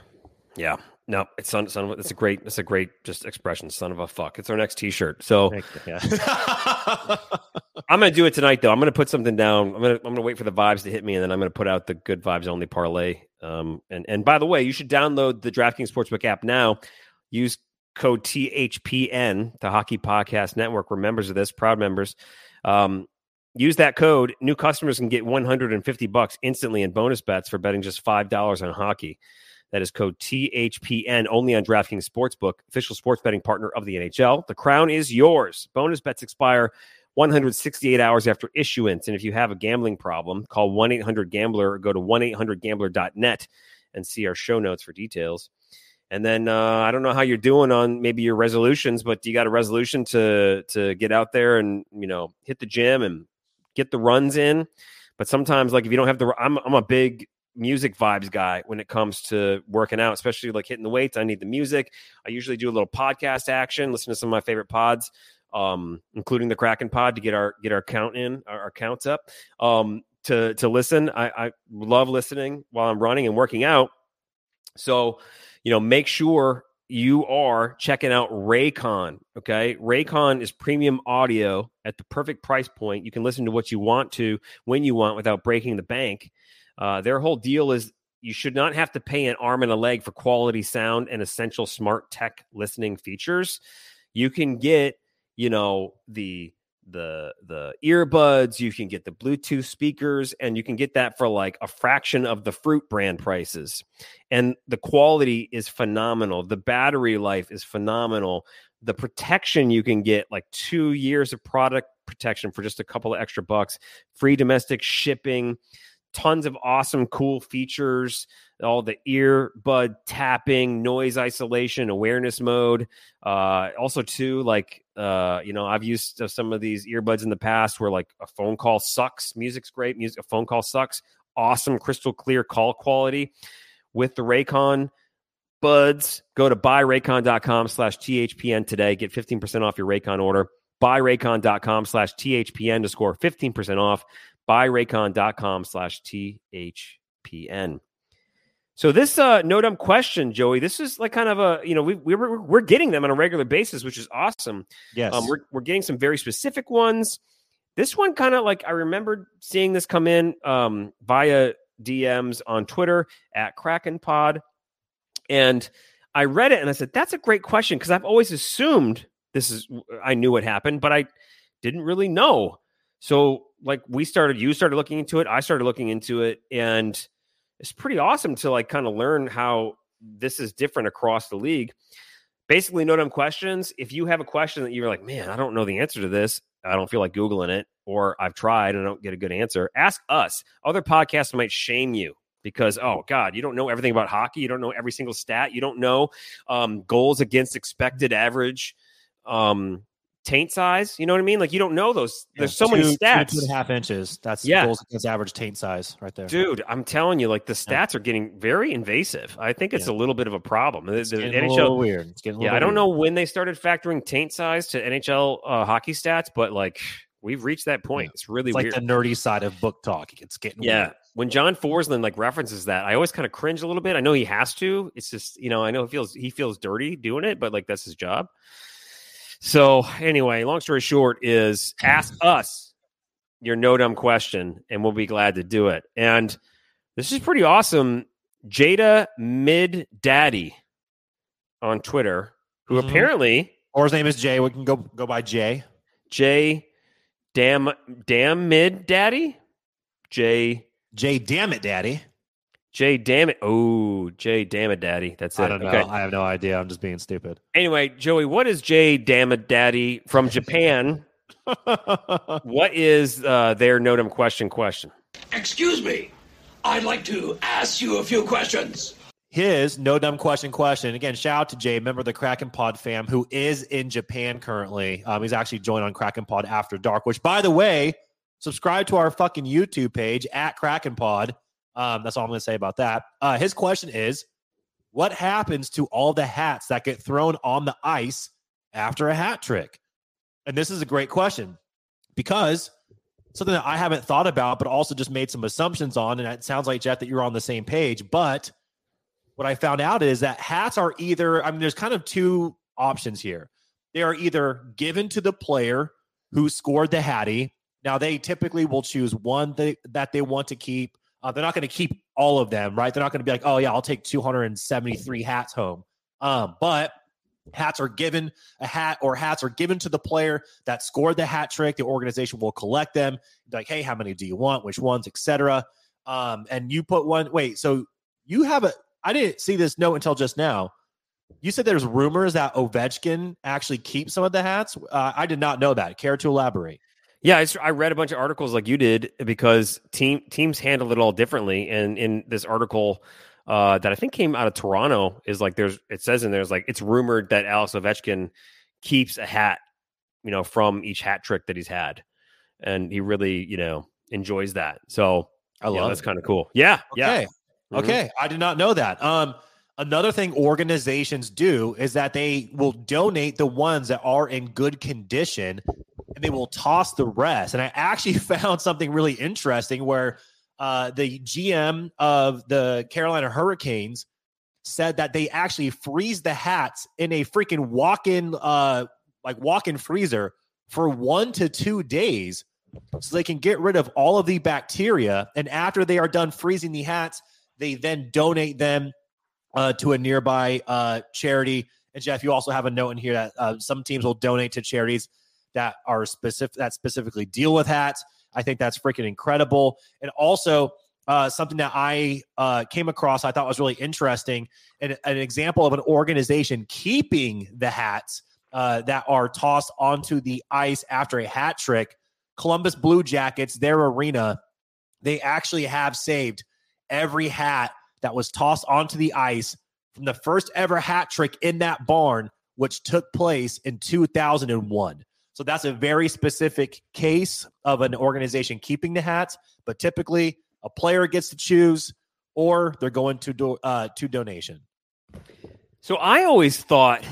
Yeah. No, it's son, son of a, it's a great, it's a great just expression, son of a fuck. It's our next t-shirt. So yeah. I'm going to do it tonight though. I'm going to put something down. I'm going to, I'm going to wait for the vibes to hit me and then I'm going to put out the good vibes only parlay. Um, and, and by the way, you should download the DraftKings Sportsbook app now. Use code THPN, the Hockey Podcast Network. We're members of this, proud members. Um, use that code. New customers can get 150 bucks instantly in bonus bets for betting just $5 on hockey. That is code THPN only on DraftKings Sportsbook, official sports betting partner of the NHL. The crown is yours. Bonus bets expire 168 hours after issuance. And if you have a gambling problem, call 1 800 Gambler or go to 1 800 Gambler.net and see our show notes for details. And then uh, I don't know how you're doing on maybe your resolutions, but do you got a resolution to to get out there and you know hit the gym and get the runs in? But sometimes, like if you don't have the, I'm I'm a big music vibes guy when it comes to working out, especially like hitting the weights. I need the music. I usually do a little podcast action, listen to some of my favorite pods, um, including the Kraken pod to get our get our count in, our, our counts up. Um, to to listen, I, I love listening while I'm running and working out. So, you know, make sure you are checking out Raycon. Okay. Raycon is premium audio at the perfect price point. You can listen to what you want to when you want without breaking the bank. Uh, their whole deal is you should not have to pay an arm and a leg for quality sound and essential smart tech listening features. You can get, you know, the the the earbuds, you can get the Bluetooth speakers, and you can get that for like a fraction of the fruit brand prices. And the quality is phenomenal. The battery life is phenomenal. The protection you can get, like two years of product protection for just a couple of extra bucks, free domestic shipping tons of awesome, cool features. All the earbud tapping, noise isolation, awareness mode. Uh, also, too, like uh, you know, I've used some of these earbuds in the past where like a phone call sucks, music's great, music, a phone call sucks. Awesome, crystal clear call quality with the Raycon buds. Go to buyraycon.com slash THPN today. Get 15% off your Raycon order. Buyraycon.com slash THPN to score 15% off buyraycon.com slash THPN. So this uh, no dumb question, Joey. This is like kind of a you know we we we're, we're getting them on a regular basis, which is awesome. Yes, um, we're we're getting some very specific ones. This one kind of like I remembered seeing this come in um, via DMs on Twitter at Kraken Pod, and I read it and I said that's a great question because I've always assumed this is I knew what happened, but I didn't really know. So like we started, you started looking into it, I started looking into it, and it's pretty awesome to like kind of learn how this is different across the league. Basically, no dumb questions. If you have a question that you're like, man, I don't know the answer to this, I don't feel like Googling it, or I've tried and I don't get a good answer, ask us. Other podcasts might shame you because oh god you don't know everything about hockey you don't know every single stat you don't know um, goals against expected average um, taint size. You know what I mean? Like you don't know those. Yeah, There's so two, many stats. Two, two and a half inches. That's yeah. goals against average taint size right there. Dude, I'm telling you, like the stats yeah. are getting very invasive. I think it's yeah. a little bit of a problem. It's the, getting NHL, a little weird. It's getting yeah, I don't weird. know when they started factoring taint size to NHL uh, hockey stats, but like we've reached that point. It's really it's like the nerdy side of book talk. It's getting yeah. Weird. When John Forslund like references that, I always kind of cringe a little bit. I know he has to. It's just you know I know he feels he feels dirty doing it, but like that's his job. So anyway, long story short is ask us your no dumb question, and we'll be glad to do it. And this is pretty awesome. Jada Mid Daddy on Twitter, who mm-hmm. apparently or his name is Jay. We can go go by Jay. Jay Damn Damn Mid Daddy? Jay Jay Damn it Daddy. Jay, damn it. Oh, Jay, damn it, daddy. That's it. I don't know. Okay. I have no idea. I'm just being stupid. Anyway, Joey, what is Jay, damn it, daddy from Japan? what is uh, their notum question question? Excuse me. I'd like to ask you a few questions. His no dumb question question. Again, shout out to Jay, member of the Kraken Pod fam, who is in Japan currently. Um, he's actually joined on Kraken Pod After Dark, which, by the way, subscribe to our fucking YouTube page at Kraken Pod um, that's all I'm going to say about that. Uh, his question is What happens to all the hats that get thrown on the ice after a hat trick? And this is a great question because something that I haven't thought about, but also just made some assumptions on. And it sounds like, Jeff, that you're on the same page. But what I found out is that hats are either, I mean, there's kind of two options here. They are either given to the player who scored the hattie. Now, they typically will choose one that, that they want to keep uh, they're not going to keep all of them, right? They're not going to be like, oh, yeah, I'll take 273 hats home. Um, but hats are given a hat or hats are given to the player that scored the hat trick. The organization will collect them. Like, hey, how many do you want? Which ones, etc. Um, and you put one. Wait, so you have a? I didn't see this note until just now. You said there's rumors that Ovechkin actually keeps some of the hats. Uh, I did not know that. Care to elaborate? Yeah, I read a bunch of articles like you did because team teams handle it all differently. And in this article uh, that I think came out of Toronto is like there's it says in there's like it's rumored that Alex Ovechkin keeps a hat, you know, from each hat trick that he's had, and he really you know enjoys that. So I yeah, love that's kind of cool. Yeah, yeah. Okay. Mhm. Okay. I did not know that. Um, another thing organizations do is that they will donate the ones that are in good condition and they will toss the rest. And I actually found something really interesting where uh, the GM of the Carolina Hurricanes said that they actually freeze the hats in a freaking walk-in uh like walk-in freezer for 1 to 2 days so they can get rid of all of the bacteria and after they are done freezing the hats they then donate them uh, to a nearby uh, charity and jeff you also have a note in here that uh, some teams will donate to charities that are specific that specifically deal with hats i think that's freaking incredible and also uh, something that I uh, came across I thought was really interesting, and an example of an organization keeping the hats uh, that are tossed onto the ice after a hat trick. Columbus Blue Jackets, their arena, they actually have saved every hat that was tossed onto the ice from the first ever hat trick in that barn, which took place in 2001. So that's a very specific case of an organization keeping the hats, but typically a player gets to choose, or they're going to do, uh, to donation. So I always thought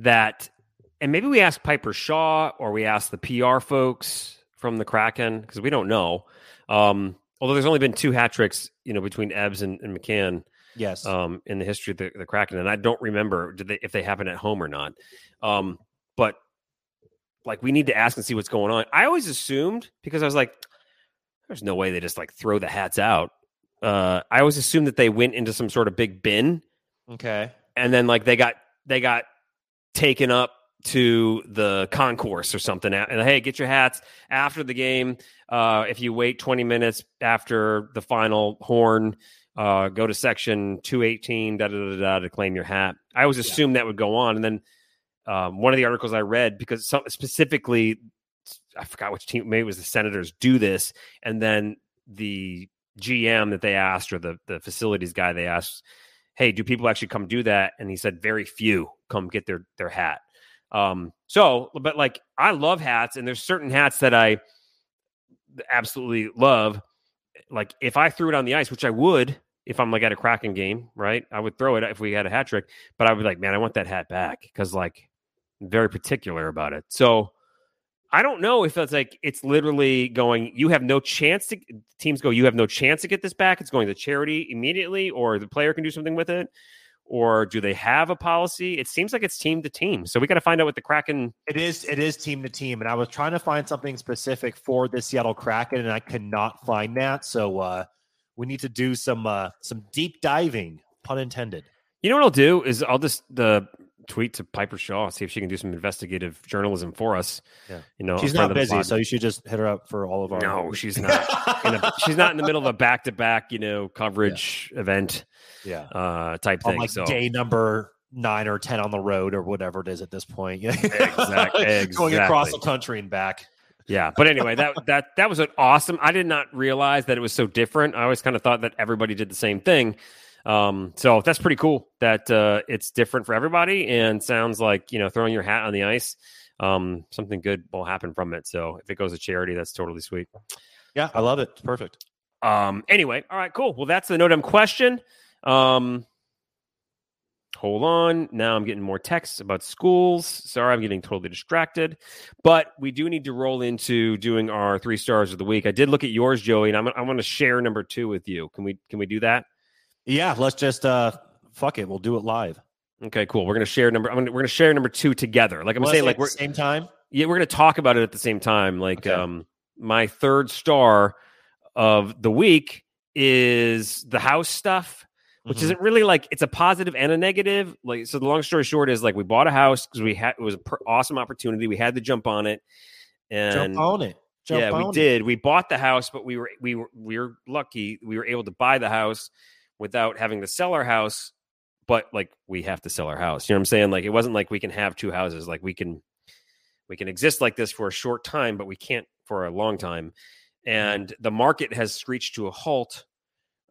that, and maybe we asked Piper Shaw or we asked the PR folks from the Kraken because we don't know. Um, although there's only been two hat tricks, you know, between Ebbs and, and McCann Yes. um, in the history of the, the Kraken, and I don't remember did they, if they happen at home or not. Um, but like, we need to ask and see what's going on. I always assumed because I was like, there's no way they just like throw the hats out. Uh, I always assumed that they went into some sort of big bin okay. and then like they got they got taken up to the concourse or something. And hey get your hats after the game. Uh if you wait 20 minutes after the final horn uh go to section 218 da da da da to claim your hat. I always assumed that would go on. And then um, one of the articles i read because some specifically i forgot which team maybe it was the senators do this. And then the gm that they asked or the the facilities guy they asked hey, do people actually come do that? And he said, very few come get their their hat. Um, so, but like I love hats, and there's certain hats that I absolutely love. Like if I threw it on the ice, which I would if I'm like at a Kraken game, right? I would throw it if we had a hat trick, but I would be like, man, I want that hat back because like I'm very particular about it. So I don't know if it's like it's literally going. You have no chance to. Teams go. You have no chance to get this back. It's going to charity immediately, or the player can do something with it, or do they have a policy? It seems like it's team to team. So we got to find out what the Kraken. It is it is team to team, and I was trying to find something specific for the Seattle Kraken, and I cannot find that. So uh, we need to do some uh, some deep diving, pun intended. You know what I'll do is I'll just the tweet to Piper Shaw see if she can do some investigative journalism for us. Yeah. you know, She's not busy, so you should just hit her up for all of our. no, she's not. In a, she's not in the middle of a back to back, you know, coverage event yeah, uh, type on thing. like so day number nine or ten on the road or whatever it is at this point. Yeah, Exact- going across the country and back. Yeah, but anyway, that that that was an awesome. I did not realize that it was so different. I always kind of thought that everybody did the same thing. Um, so that's pretty cool that uh, it's different for everybody, and sounds like you know throwing your hat on the ice. Um, something good will happen from it. So if it goes to charity, that's totally sweet. Yeah, I love it. It's perfect. Um, anyway, all right, cool. Well, that's the no dumb question. Um, hold on. Now I'm getting more texts about schools. Sorry, I'm getting totally distracted. But we do need to roll into doing our three stars of the week. I did look at yours, Joey, and I'm I want to share number two with you. Can we can we do that? Yeah, let's just uh fuck it. We'll do it live. Okay, cool. We're gonna share number. I'm gonna, we're gonna share number two together. Like I'm Wanna saying, say like at we're same time. yeah, we're gonna talk about it at the same time. Like Okay. um, my third star of the week is the house stuff. which Mhm. isn't really like it's a positive and a negative. Like, so the long story short is like we bought a house because we had it was an awesome opportunity. We had to jump on it, and jump on it. Jump yeah, we it. did. We bought the house, but we were we were we were lucky. We were able to buy the house without having to sell our house. But like we have to sell our house. You know what I'm saying? Like it wasn't like we can have two houses. Like we can we can exist like this for a short time, but we can't for a long time, and the market has screeched to a halt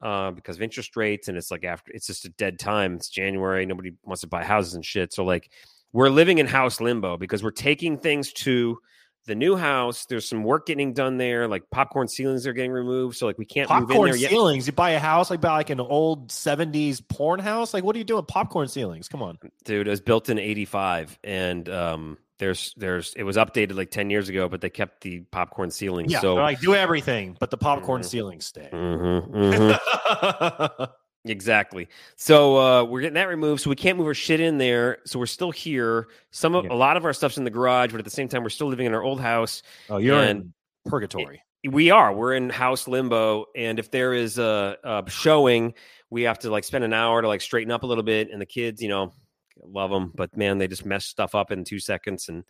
uh, because of interest rates, and it's like after it's just a dead time. It's January, nobody wants to buy houses and shit. So like we're living in house limbo because we're taking things to the new house. There's some work getting done there, like popcorn ceilings are getting removed, so like we can't move in Popcorn ceilings. You buy a house like buy like an old '70s porn house. Like, what are you doing? Popcorn ceilings. Come on. dude it was built in 85 and um there's there's it was updated like 10 years ago but they kept the popcorn ceilings Yeah. so like do everything, but the popcorn Mhm. ceilings stay. Mhm, mhm. Exactly so uh we're getting that removed so we can't move our shit in there so we're still here some of Yeah. a lot of our stuff's in the garage but at the same time we're still living in our old house oh, you're And- in purgatory. we are we're in house limbo and if there is a, a showing we have to like spend an hour to like straighten up a little bit and the kids you know love them but man they just mess stuff up in two seconds and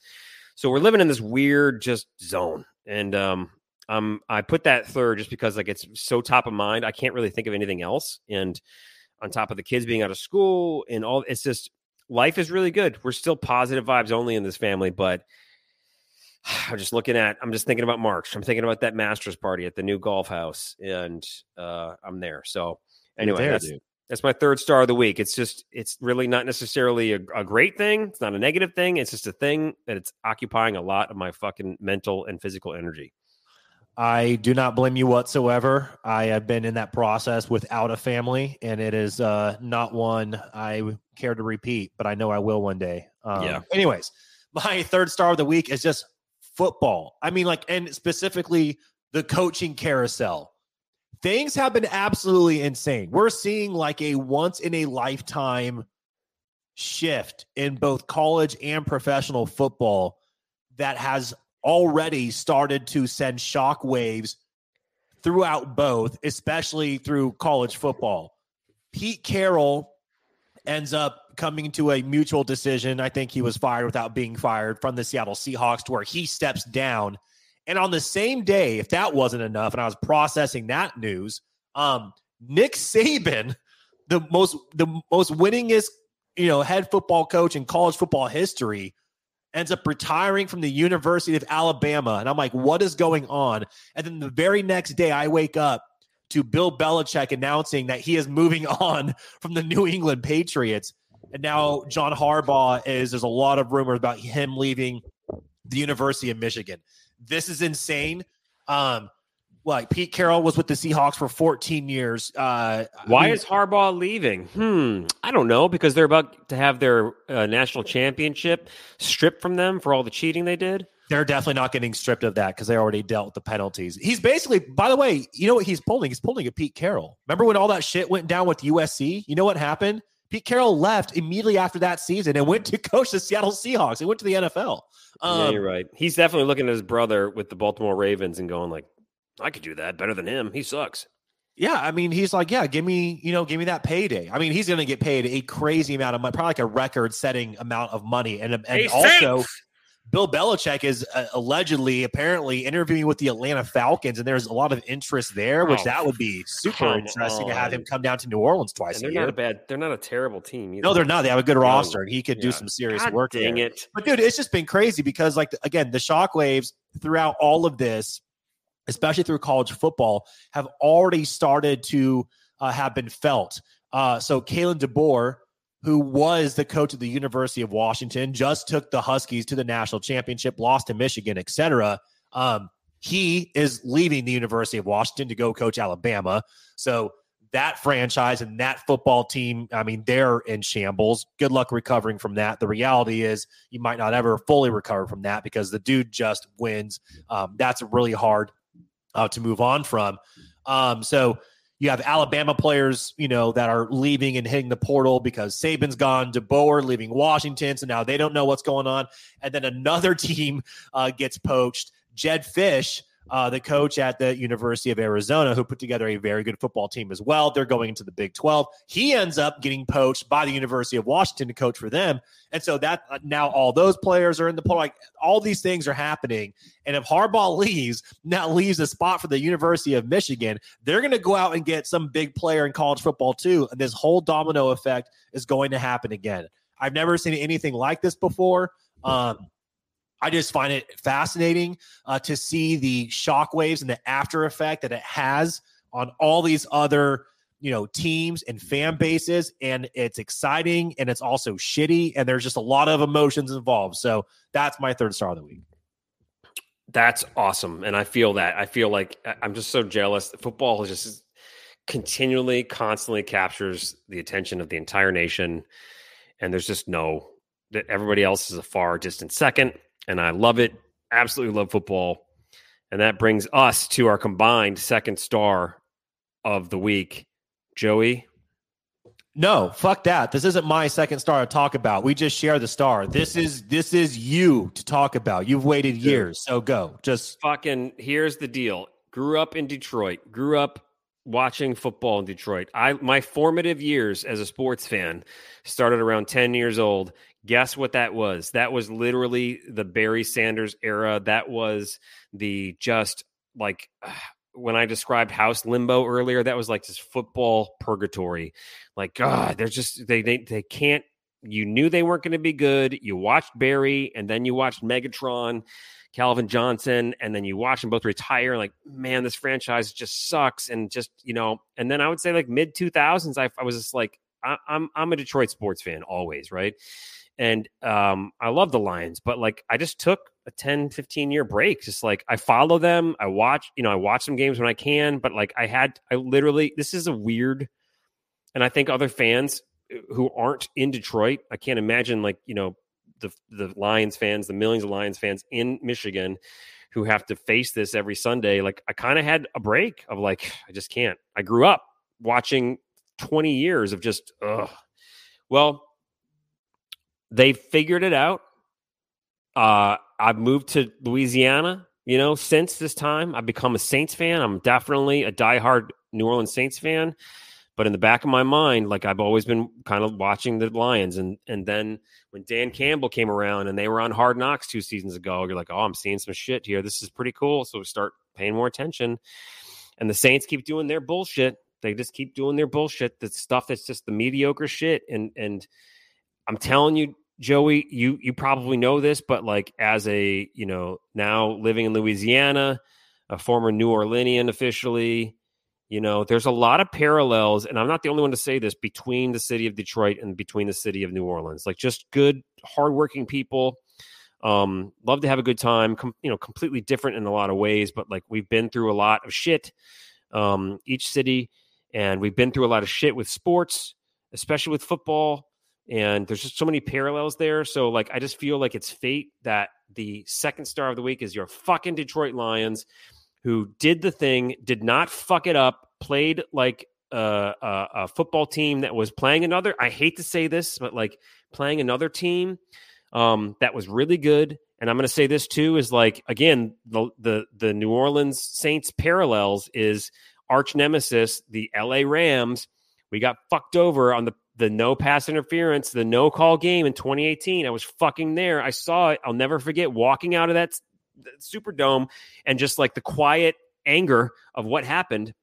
so we're living in this weird just zone and um um i put that third just because like it's so top of mind i can't really think of anything else and on top of the kids being out of school and all it's just life is really good we're still positive vibes only in this family but I'm just looking at. I'm just thinking about March. I'm thinking about that Masters party at the new golf house, and uh, I'm there. So anyway, there, that's dude. that's my third star of the week. It's just it's really not necessarily a, a great thing. It's not a negative thing. It's just a thing that it's occupying a lot of my fucking mental and physical energy. I do not blame you whatsoever. I have been in that process without a family, and it is uh, not one I care to repeat, but I know I will one day. Um, Yeah. Anyways, my third star of the week is just football. I mean, like, and specifically the coaching carousel. Things have been absolutely insane. We're seeing like a once in a lifetime shift in both college and professional football that has already started to send shock waves throughout both, especially through college football. Pete Carroll ends up coming to a mutual decision. I think he was fired without being fired from the Seattle Seahawks to where he steps down. And on the same day, if that wasn't enough, and I was processing that news, um, Nick Saban, the most the most winningest, you know, head football coach in college football history, ends up retiring from the University of Alabama. And I'm like, what is going on? And then the very next day, I wake up to Bill Belichick announcing that he is moving on from the New England Patriots. And now John Harbaugh is, there's a lot of rumors about him leaving the University of Michigan. This is insane. Um, like Pete Carroll was with the Seahawks for 14 years. Uh, I Why mean, is Harbaugh leaving? Hmm, I don't know because they're about to have their uh, national championship stripped from them for all the cheating they did. they're definitely not getting stripped of that because they already dealt with the penalties. He's basically, by the way, you know what he's pulling? He's pulling a Pete Carroll. Remember when all that shit went down with USC? You know what happened? Pete Carroll left immediately after that season and went to coach the Seattle Seahawks. He went to the NFL. yeah, Um, you're right. He's definitely looking at his brother with the Baltimore Ravens and going like, "I could do that better than him. He sucks." Yeah, I mean, he's like, yeah, give me, you know, give me that payday. I mean, he's going to get paid a crazy amount of money, probably like a record-setting amount of money, and and Hey, also. thanks! Bill Belichick is uh, allegedly, apparently, interviewing with the Atlanta Falcons, and there's a lot of interest there, which Oh, that would be super interesting to have him come down to New Orleans and twice a they're year. not a bad. They're not a terrible team. Either. no, they're not. They have a good No. roster, and he could do some serious God work. Dang there. it! But dude, it's just been crazy because, like, again, the shockwaves throughout all of this, especially through college football, have already started to uh, have been felt. Uh, so, Kalen DeBoer, who was the coach of the University of Washington, just took the Huskies to the national championship, lost to Michigan, etc. Um, he is leaving the University of Washington to go coach Alabama. So that franchise and that football team, I mean, they're in shambles. Good luck recovering from that. The reality is you might not ever fully recover from that because the dude just wins. Um, that's really hard uh, to move on from. Um, so you have Alabama players, you know, that are leaving and hitting the portal because Saban's gone, DeBoer leaving Washington, so now they don't know what's going on. And then another team uh, gets poached. Jed Fish, uh, the coach at the University of Arizona, who put together a very good football team as well. They're going into the Big 12. He ends up getting poached by the University of Washington to coach for them. And so that uh, now all those players are in the portal. Like all these things are happening. And if Harbaugh leaves, now leaves a spot for the University of Michigan, they're going to go out and get some big player in college football too. And this whole domino effect is going to happen again. I've never seen anything like this before. Um, I just find it fascinating uh, to see the shockwaves and the after effect that it has on all these other you know teams and fan bases and it's exciting and it's also shitty and there's just a lot of emotions involved. So that's my third star of the week. That's awesome and i feel that. I feel like i'm just so jealous. Football just continually constantly captures the attention of the entire nation and there's just no that everybody else is a far distant second and i love it absolutely love football and that brings us to our combined second star of the week Joey? No, fuck that. This isn't my second star to talk about. We just share the star. This is this is you to talk about. You've waited years, so go. Just fucking here's the deal. Grew up in Detroit. Grew up watching football in Detroit. I my formative years as a sports fan started around 10 years old. Guess what that was? That was literally the Barry Sanders era. That was the just like when I described house limbo earlier, that was like this football purgatory. Like, God, they're just they they they can't. You knew they weren't going to be good. You watched Barry, and then you watched Megatron, Calvin Johnson, and then you watch them both retire. And Like, man, this franchise just sucks. And just you know, and then I would say like mid two thousands, I, I was just like, I, I'm I'm a Detroit sports fan always, right? And um, I love the Lions, but like I just took a 10, 15 year break. Just like I follow them, I watch, you know, I watch some games when I can, but like I had, I literally, this is a weird, and I think other fans uh, who aren't in Detroit, I can't imagine like, you know, the, the Lions fans, the millions of Lions fans in Michigan who have to face this every Sunday. Like I kind of had a break of like, I just can't. I grew up watching 20 years of just, ugh. Well, they figured it out. Uh, I've moved to Louisiana, you know, since this time. I've become a Saints fan. I'm definitely a diehard New Orleans Saints fan. But in the back of my mind, like I've always been kind of watching the Lions. And and then when Dan Campbell came around and they were on hard knocks two seasons ago, you're like, oh, I'm seeing some shit here. This is pretty cool. So we start paying more attention. And the Saints keep doing their bullshit. They just keep doing their bullshit. The stuff that's just the mediocre shit. And and I'm telling you, Joey, you you probably know this, but like as a you know now living in Louisiana, a former New Orleanian officially, you know, there's a lot of parallels, and I'm not the only one to say this between the city of Detroit and between the city of New Orleans. Like just good, hardworking people. Um, love to have a good time. Com- you know, completely different in a lot of ways, but like we've been through a lot of shit. Um, each city, and we've been through a lot of shit with sports, especially with football and there's just so many parallels there. So like I just feel like it's fate that the second star of the week is your fucking Detroit Lions, who did the thing, did not fuck it up, played like a, a, a football team that was playing another. I hate to say this, but like playing another team um, that was really good. And I'm going to say this too is like again the the the New Orleans Saints parallels is arch nemesis the L.A. Rams. We got fucked over on the the no pass interference, the no call game in 2018. I was fucking there. I saw it. I'll never forget walking out of that Superdome and just like the quiet anger of what happened.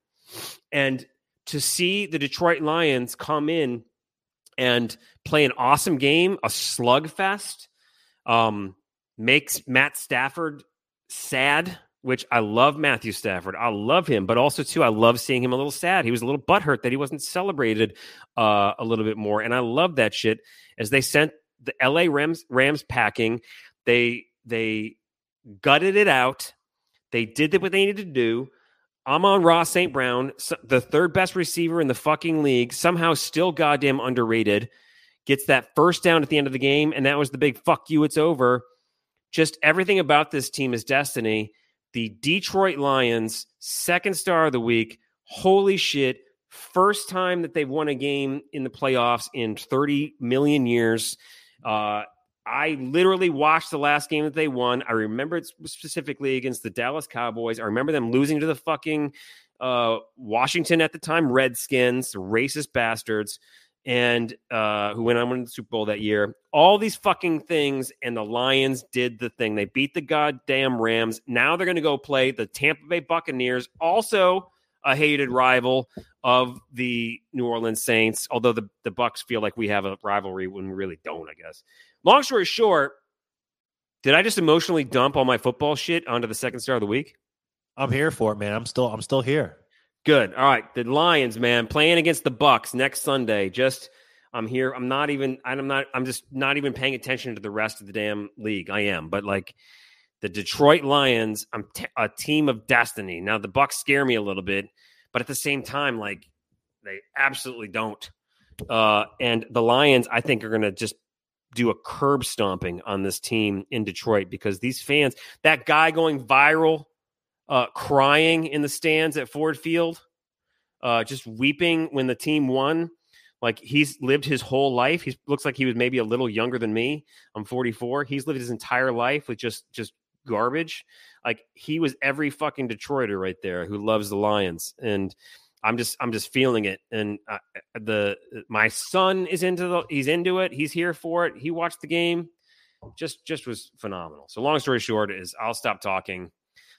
And to see the Detroit Lions come in and play an awesome game, a slugfest, um, makes Matt Stafford sad which I love Matthew Stafford. I love him, but also too, I love seeing him a little sad. He was a little butthurt that he wasn't celebrated uh, a little bit more, and I love that shit. As they sent the L.A. Rams Rams packing, they they gutted it out. They did what they needed to do. Amon-Ra St. Brown, the third best receiver in the fucking league, somehow still goddamn underrated, gets that first down at the end of the game, and that was the big fuck you, it's over. Just everything about this team is destiny the Detroit Lions, second star of the week. Holy shit. First time that they've won a game in the playoffs in 30 million years. Uh, I literally watched the last game that they won. I remember it specifically against the Dallas Cowboys. I remember them losing to the fucking uh, Washington at the time Redskins, racist bastards and uh, who went on to win the Super Bowl that year. All these fucking things, and the Lions did the thing. They beat the goddamn Rams. Now they're going to go play the Tampa Bay Buccaneers, also a hated rival of the New Orleans Saints. Although the the Bucs feel like we have a rivalry when we really don't, I guess. Long story short, Did I just emotionally dump all my football shit onto the second star of the week? I'm here for it, man. I'm still I'm still here. Good. All right. The Lions, man, playing against the Bucs next Sunday. Just I'm here. I'm not even I'm not I'm just not even paying attention to the rest of the damn league. I am. But like the Detroit Lions, I'm t- a team of destiny. Now the Bucs scare me a little bit, but at the same time like they absolutely don't. Uh and the Lions I think are going to just do a curb stomping on this team in Detroit because these fans, that guy going viral uh, crying in the stands at Ford Field, uh, just weeping when the team won. Like he's lived his whole life. He looks like he was maybe a little younger than me. I'm 44. He's lived his entire life with just just garbage. Like he was every fucking Detroiter right there who loves the Lions, and I'm just I'm just feeling it. And uh, the my son is into the he's into it. He's here for it. He watched the game. Just just was phenomenal. So long story short is I'll stop talking.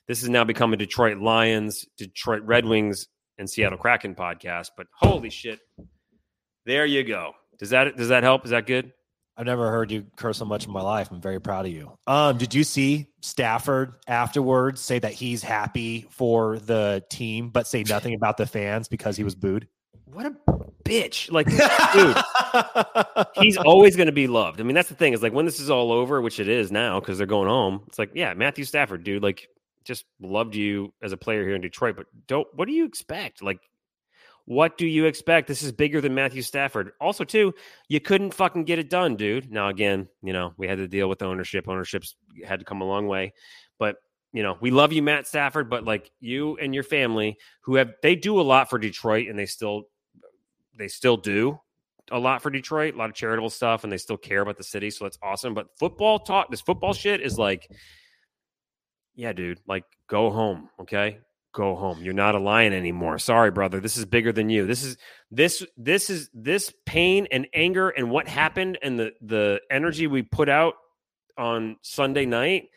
This has now become a Detroit Lions, Detroit Red Wings, and Seattle Kraken podcast. But holy shit, there you go. Does that does that help? Is that good? I've never heard you curse so much in my life. I'm very proud of you. Um, did you see Stafford afterwards say that he's happy for the team, but say nothing about the fans because he was booed? What a bitch! Like, dude, he's always going to be loved. I mean, that's the thing is like when this is all over, which it is now because they're going home. It's like, yeah, Matthew Stafford, dude. Like, just loved you as a player here in Detroit, but don't. What do you expect? Like, what do you expect? This is bigger than Matthew Stafford. Also, too, you couldn't fucking get it done, dude. Now, again, you know, we had to deal with ownership. Ownership's had to come a long way, but you know, we love you, Matt Stafford, but like you and your family, who have they do a lot for Detroit, and they still they still do a lot for Detroit, a lot of charitable stuff, and they still care about the city. So that's awesome. But football talk, this football shit is like yeah, dude, like go home, okay? Go home. You're not a lion anymore. Sorry, brother. This is bigger than you. This is this this is this pain and anger and what happened and the the energy we put out on Sunday night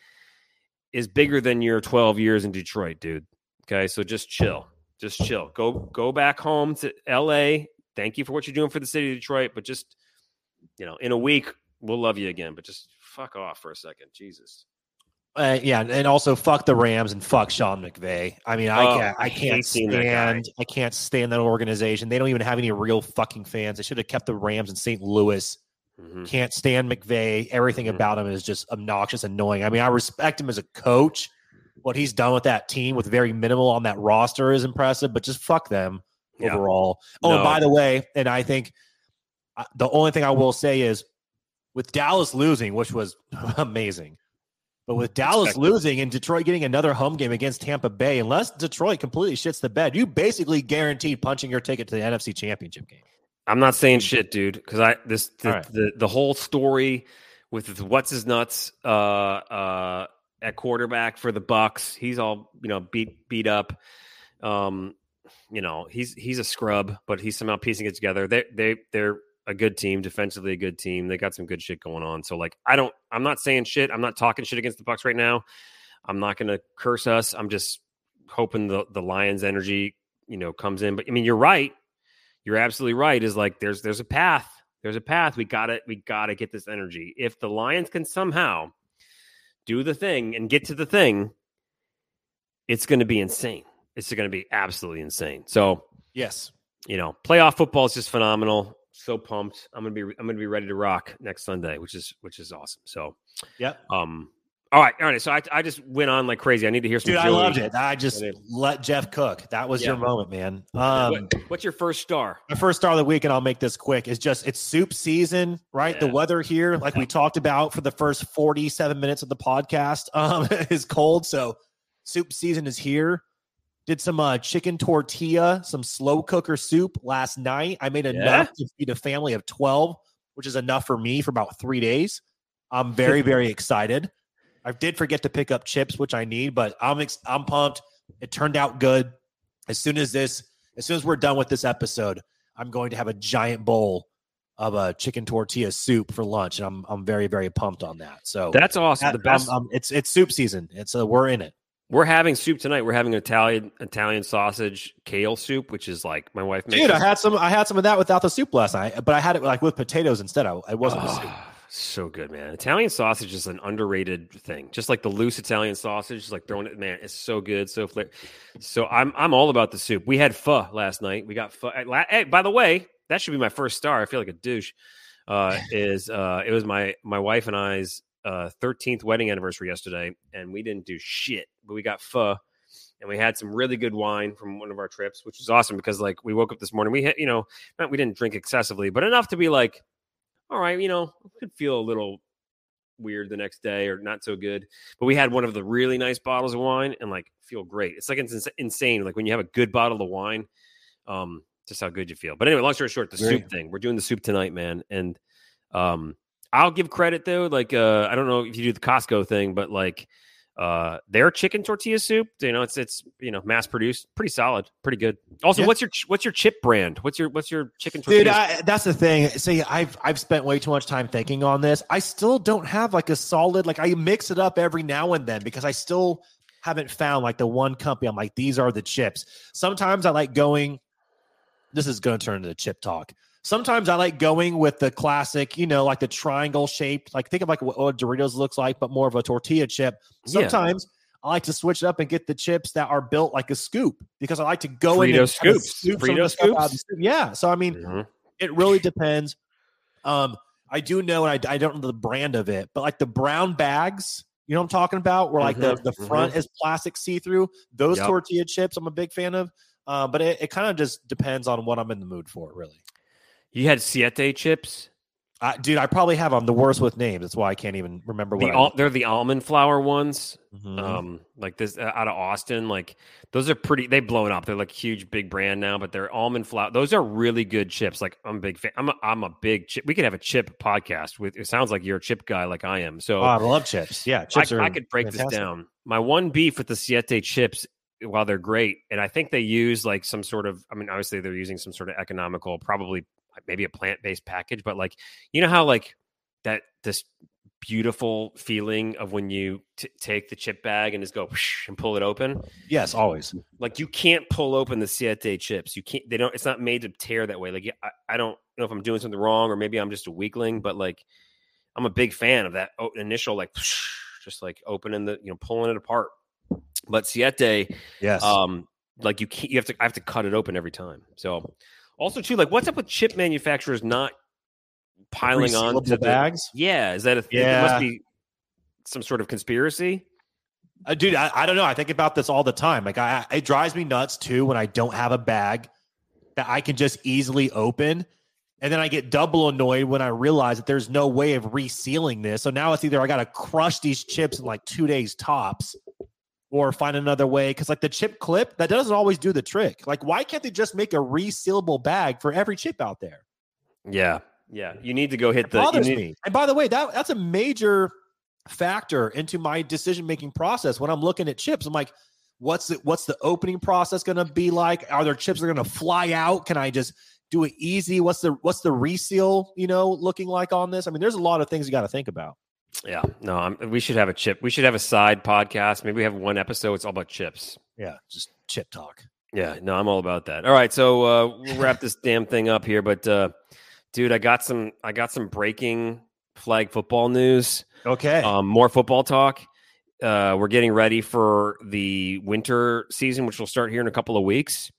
is bigger than your 12 years in Detroit, dude. Okay? So just chill. Just chill. Go go back home to LA. Thank you for what you're doing for the city of Detroit, but just you know, in a week we'll love you again, but just fuck off for a second. Jesus. Uh, yeah, and also fuck the Rams and fuck Sean McVay. I mean, I Oh, can't, I can't hate seeing that guy. stand, I can't stand that organization. They don't even have any real fucking fans. They should have kept the Rams in St. Louis. Mhm. Can't stand McVay. Everything Mhm. about him is just obnoxious, annoying. I mean, I respect him as a coach. What he's done with that team with very minimal on that roster is impressive, but just fuck them Yeah. overall. Oh, and by the way, and I think uh, the only thing I will say is with Dallas losing, which was amazing, but with Dallas Expected. losing and Detroit getting another home game against Tampa Bay, unless Detroit completely shits the bed, you basically guaranteed punching your ticket to the NFC Championship game. I'm not saying shit, dude, because I this the, right. the the whole story with what's his nuts uh uh at quarterback for the Bucs. He's all you know beat beat up. Um, you know he's he's a scrub, but he's somehow piecing it together. They they they're a good team defensively, a good team. They got some good shit going on. So like I don't I'm not saying shit. I'm not talking shit against the Bucs right now. I'm not going to curse us. I'm just hoping the the Lions energy you know comes in. But I mean you're right you're absolutely right is like there's there's a path there's a path we gotta we gotta get this energy if the lions can somehow do the thing and get to the thing it's going to be insane it's going to be absolutely insane so Yes. you know playoff football is just phenomenal so pumped i'm gonna be i'm gonna be ready to rock next sunday which is which is awesome so Yep. um all right all right so i, I just went on like crazy i need to hear some Dude, I loved it. I just let Jeff cook. That was Yeah. your moment, man. Um, What- what's your first star My first star of the week, and I'll make this quick, is just it's soup season, right? The weather here, like we talked about for the first 47 minutes of the podcast, um, is cold. So soup season is here. Did some uh, chicken tortilla, some slow cooker soup last night. I made enough to feed a family of 12, which is enough for me for about three days. I'm very, very excited. I did forget to pick up chips, which I need, but I'm ex- I'm pumped. It turned out good. As soon as this, as soon as we're done with this episode, I'm going to have a giant bowl of a chicken tortilla soup for lunch, and I'm I'm very very pumped on that. So that's awesome that- the best um, um, it's it's soup season. It's uh, we're in it. We're having soup tonight. We're having Italian Italian sausage kale soup, which is like my wife makes. Dude, I had some I had some of that without the soup last night, but I had it like with potatoes instead. I it wasn't the soup. Oh, So good, man. Italian sausage is an underrated thing. Just like the loose Italian sausage, like throwing it, man, it's so good, so flavor. So I'm I'm all about the soup. We had pho last night. We got pho. Hey, by the way, that should be my first star. I feel like a douche. Uh, is uh, it was my my wife and I's uh, 13th wedding anniversary yesterday, and we didn't do shit, but we got pho, and we had some really good wine from one of our trips, which was awesome because like we woke up this morning, we had you know not, we didn't drink excessively, but enough to be like all right, you know, could feel a little weird the next day or not so good. But we had one of the really nice bottles of wine and like feel great. It's like it's insane. Like when you have a good bottle of wine, um, just how good you feel. But anyway, long story short, the soup thing. We're doing the soup tonight, man. And um, I'll give credit though. Like uh, I don't know if you do the Costco thing, but like uh, their chicken tortilla soup, you know, it's it's you know mass produced, pretty solid, pretty good. Also, yeah. what's your what's your chip brand? What's your what's your chicken tortilla? Dude, I, that's the thing. See, I've I've spent way too much time thinking on this. I still don't have like a solid like I mix it up every now and then because I still haven't found like the one company. I'm like these are the chips. Sometimes I like going. This is going to turn into chip talk. Sometimes I like going with the classic, you know, like the triangle shaped. Like think of like what, what Doritos looks like, but more of a tortilla chip. Sometimes yeah. I like to switch it up and get the chips that are built like a scoop because I like to go Frito in and scoops. Scoop Frito scoops. Yeah. So I mean, mm-hmm. it really depends. Um, I do know, and I, I don't know the brand of it, but like the brown bags, you know what I'm talking about, where like mm-hmm. the, the front mm-hmm. is plastic see through. Those yep. tortilla chips, I'm a big fan of. Uh, but it, it kind of just depends on what I'm in the mood for, really. You had Siete chips? Uh, dude, I probably have them the worst with names. That's why I can't even remember what. The al- they're the almond flour ones, mm-hmm. um, like this uh, out of Austin. Like those are pretty. They've blown up. They're like huge, big brand now, but they're almond flour. Those are really good chips. Like I'm a big fan. I'm a, I'm a big chip. We could have a chip podcast with. It sounds like you're a chip guy, like I am. So oh, I love chips. Yeah, chips I, I could break fantastic. this down. My one beef with the Siete chips while they're great, and I think they use like some sort of, I mean, obviously they're using some sort of economical, probably maybe a plant based package, but like you know how like that this beautiful feeling of when you t- take the chip bag and just go and pull it open. Yes, always. Like you can't pull open the Siete chips. You can't. They don't. It's not made to tear that way. Like I, I don't know if I'm doing something wrong or maybe I'm just a weakling, but like I'm a big fan of that initial like just like opening the you know pulling it apart. But Siete, yes, um, like you can't. You have to. I have to cut it open every time. So also, too, like what's up with chip manufacturers not piling on to the bags? Yeah, is that a thing? Yeah. It must be some sort of conspiracy. Uh, dude, I, I, don't know. I think about this all the time. Like, I, it drives me nuts too when I don't have a bag that I can just easily open. And then I get double annoyed when I realize that there's no way of resealing this. So now it's either I got to crush these chips in like two days tops or find another way because like the chip clip that doesn't always do the trick. Like why can't they just make a resealable bag for every chip out there? Yeah. Yeah. You need to go hit it the bothers need... me. And by the way that that's a major factor into my decision making process. When i'm looking at chips i'm like what's it what's the opening process going to be like? Are there chips that are going to fly out? Can i just do it easy? What's the what's the reseal you know looking like on this? I mean there's a lot of things you got to think about yeah, no, I'm, we should have a chip. We should have a side podcast. Maybe we have one episode. It's all about chips. Yeah, just chip talk. Yeah, no, I'm all about that. All right, so uh, we'll wrap this damn thing up here. But uh, dude, I got some. I got some breaking flag football news. Okay, um, more football talk. Uh, we're getting ready for the winter season, which will start here in a couple of weeks.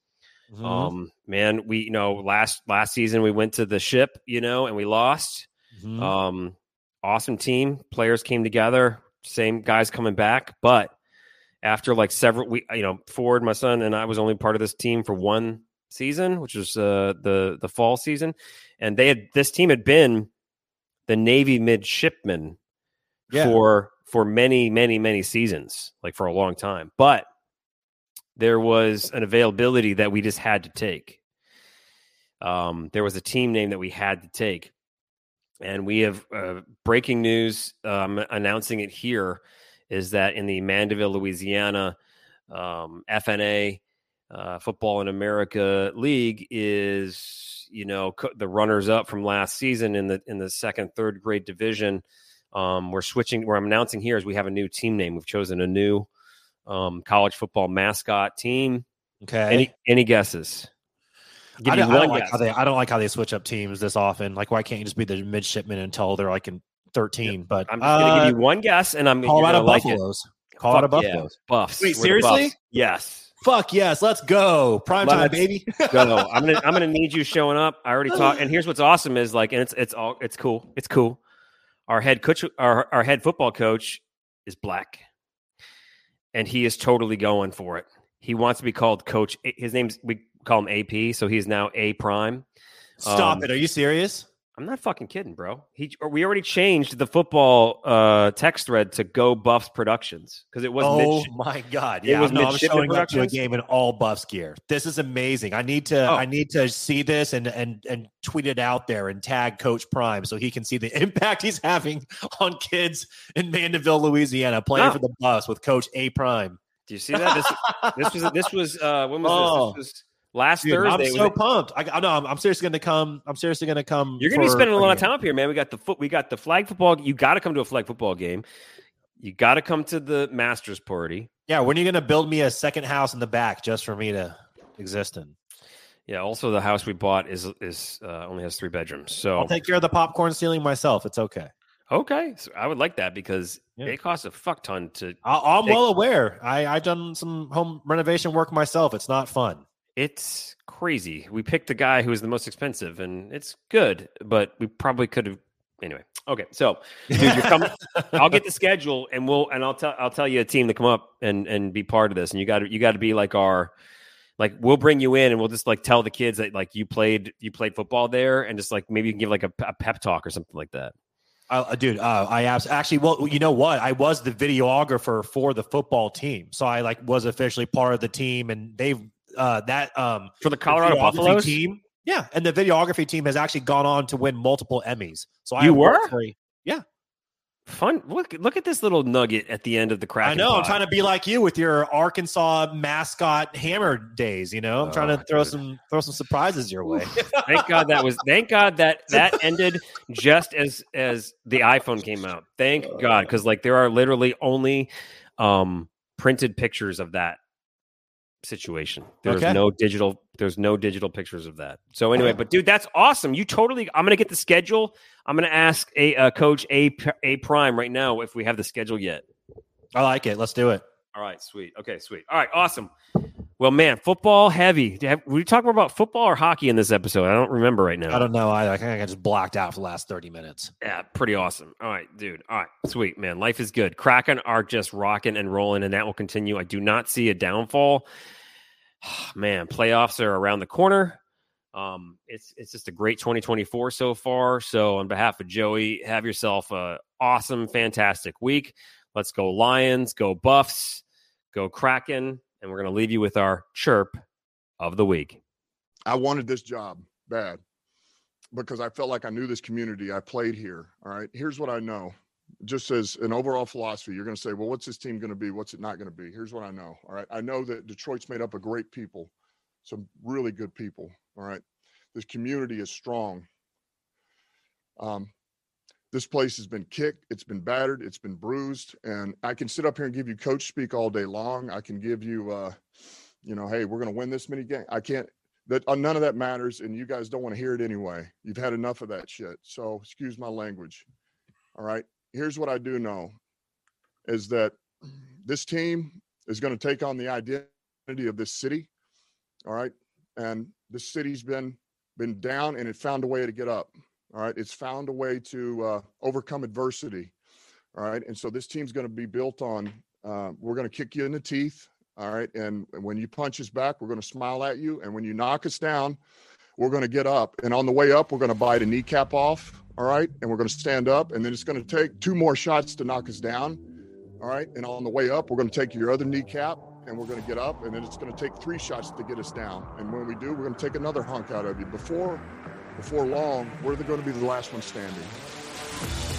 Mm-hmm. Um, man, we you know last last season we went to the ship, you know, and we lost. Mm-hmm. Um, awesome team. Players came together. Same guys coming back, but after like several, we you know Ford, my son, and I was only part of this team for one season, which was uh, the the fall season, and they had this team had been the Navy midshipmen yeah. for for many many many seasons, like for a long time, but there was an availability that we just had to take. Um, there was a team name that we had to take and we have uh, breaking news um, announcing it here is that in the Mandeville, Louisiana um, FNA uh, Football in America League is you know co- the runners up from last season in the in the second third grade division. Um, we're switching. Where I'm announcing here is we have a new team name. We've chosen a new um, college football mascot team. Okay. Any any guesses? I don't, I don't like how they I don't like how they switch up teams this often. Like, why can't you just be the midshipman until they're like in 13. But I'm just gonna uh, give you one guess, and I'm you're Colorado gonna like it. Buffaloes. Colorado Fuck yeah. Buffaloes. Buffs. Wait, We're seriously? Buffs. Yes. Fuck yes, let's go. Prime time, Let's baby. Go. I'm gonna I'm gonna need you showing up. I already talked. And here's what's awesome is like, and it's it's all it's cool. It's cool. Our head coach, our our head football coach, is black, and he is totally going for it. He wants to be called Coach. His name's we call him AP, so he's now A Prime. Stop Um, it. Are you serious? I'm not fucking kidding, bro. He or we already changed the football uh, text thread to Go Buffs Productions because it was oh mid- my god! Yeah, it was no, I'm showing up to a game in all Buffs gear. This is amazing. I need to, Oh. I need to see this and and and tweet it out there and tag Coach Prime so he can see the impact he's having on kids in Mandeville, Louisiana, playing No. for the Buffs with Coach A Prime. Do you see that? This this was this was uh, when was Oh. this? This was last Dude, Thursday. I'm so when- pumped. I, I know. I'm, I'm seriously going to come. I'm seriously going to come. You're going to be spending a lot of time up here, man. We got the foot. We got the flag football. You got to come to a flag football game. You got to come to the Masters party. Yeah, when are you going to build me a second house in the back just for me to exist in? Yeah. Also, the house we bought is is uh, only has three bedrooms. So I'll take care of the popcorn ceiling myself. It's okay. okay, so I would like that because Yeah. it costs a fuck ton to. I, I'm Take- well aware. I I've done some home renovation work myself. It's not fun. It's crazy. We picked the guy who is the most expensive, and it's good, but we probably could have. Anyway, okay. So, dude, you're coming. I'll get the schedule, and we'll and I'll tell I'll tell you a team to come up and and be part of this. And you got to you got to be like our like we'll bring you in and we'll just like tell the kids that like you played you played football there and just like maybe you can give like a, a pep talk or something like that. Uh, dude, uh, I abs- actually, well, you know what? I was the videographer for the football team, so I like was officially part of the team, and they've uh, that um For the Colorado Buffaloes, team. Yeah, and the videography team has actually gone on to win multiple Emmys. So I You were? for- fun. Look look at this little nugget at the end of the crack. I know. I'm trying to be like you with your Arkansas mascot hammer days. You know, I'm trying Oh, to throw dude. some throw some surprises your way. Thank God that was. Thank God that that ended just as as the iPhone came out. Thank God, because like there are literally only um printed pictures of that situation. There's Okay. no digital. There's no digital pictures of that. So anyway, but dude, that's awesome. You totally. I'm gonna get the schedule. I'm gonna ask a uh, coach a a prime right now if we have the schedule yet. I like it. Let's do it. All right, sweet. Okay, sweet. All right, awesome. Well, man, football heavy. Have, were we talking more about football or hockey in this episode? I don't remember right now. I don't know. I, I think I just blacked out for the last 30 minutes. Yeah, pretty awesome. All right, dude. All right, sweet, man. Life is good. Kraken are just rocking and rolling, and that will continue. I do not see a downfall. Man, playoffs are around the corner. Um, it's it's just a great 2024 so far. So, on behalf of Joey, have yourself a awesome, fantastic week. Let's go Lions, go Buffs, go Kraken, and we're gonna leave you with our chirp of the week. I wanted this job bad because I felt like I knew this community. I played here. All right. Here's what I know. Just as an overall philosophy, you're going to say, well, what's this team going to be? What's it not going to be? Here's what I know. All right. I know that Detroit's made up of great people, some really good people. All right. This community is strong. Um, this place has been kicked, it's been battered, it's been bruised, and I can sit up here and give you coach speak all day long. I can give you, uh, you know, hey, we're going to win this many games. I can't that uh, none of that matters and you guys don't want to hear it anyway. You've had enough of that shit. So excuse my language. All right? Here's what i do know is that this team is going to take on the identity of this city all right? And this city's been been down and it found a way to get up all right it's found a way to uh, overcome adversity all right and so this team's going to be built on uh, we're going to kick you in the teeth all right. And when you punch us back, we're going to smile at you. And when you knock us down, we're going to get up. And on the way up, we're going to bite a kneecap off. All right. And we're going to stand up. And then it's going to take two more shots to knock us down. All right. And on the way up, we're going to take your other kneecap and we're going to get up. And then it's going to take three shots to get us down. And when we do, we're going to take another hunk out of you. Before, before long, we're going to be the last one standing.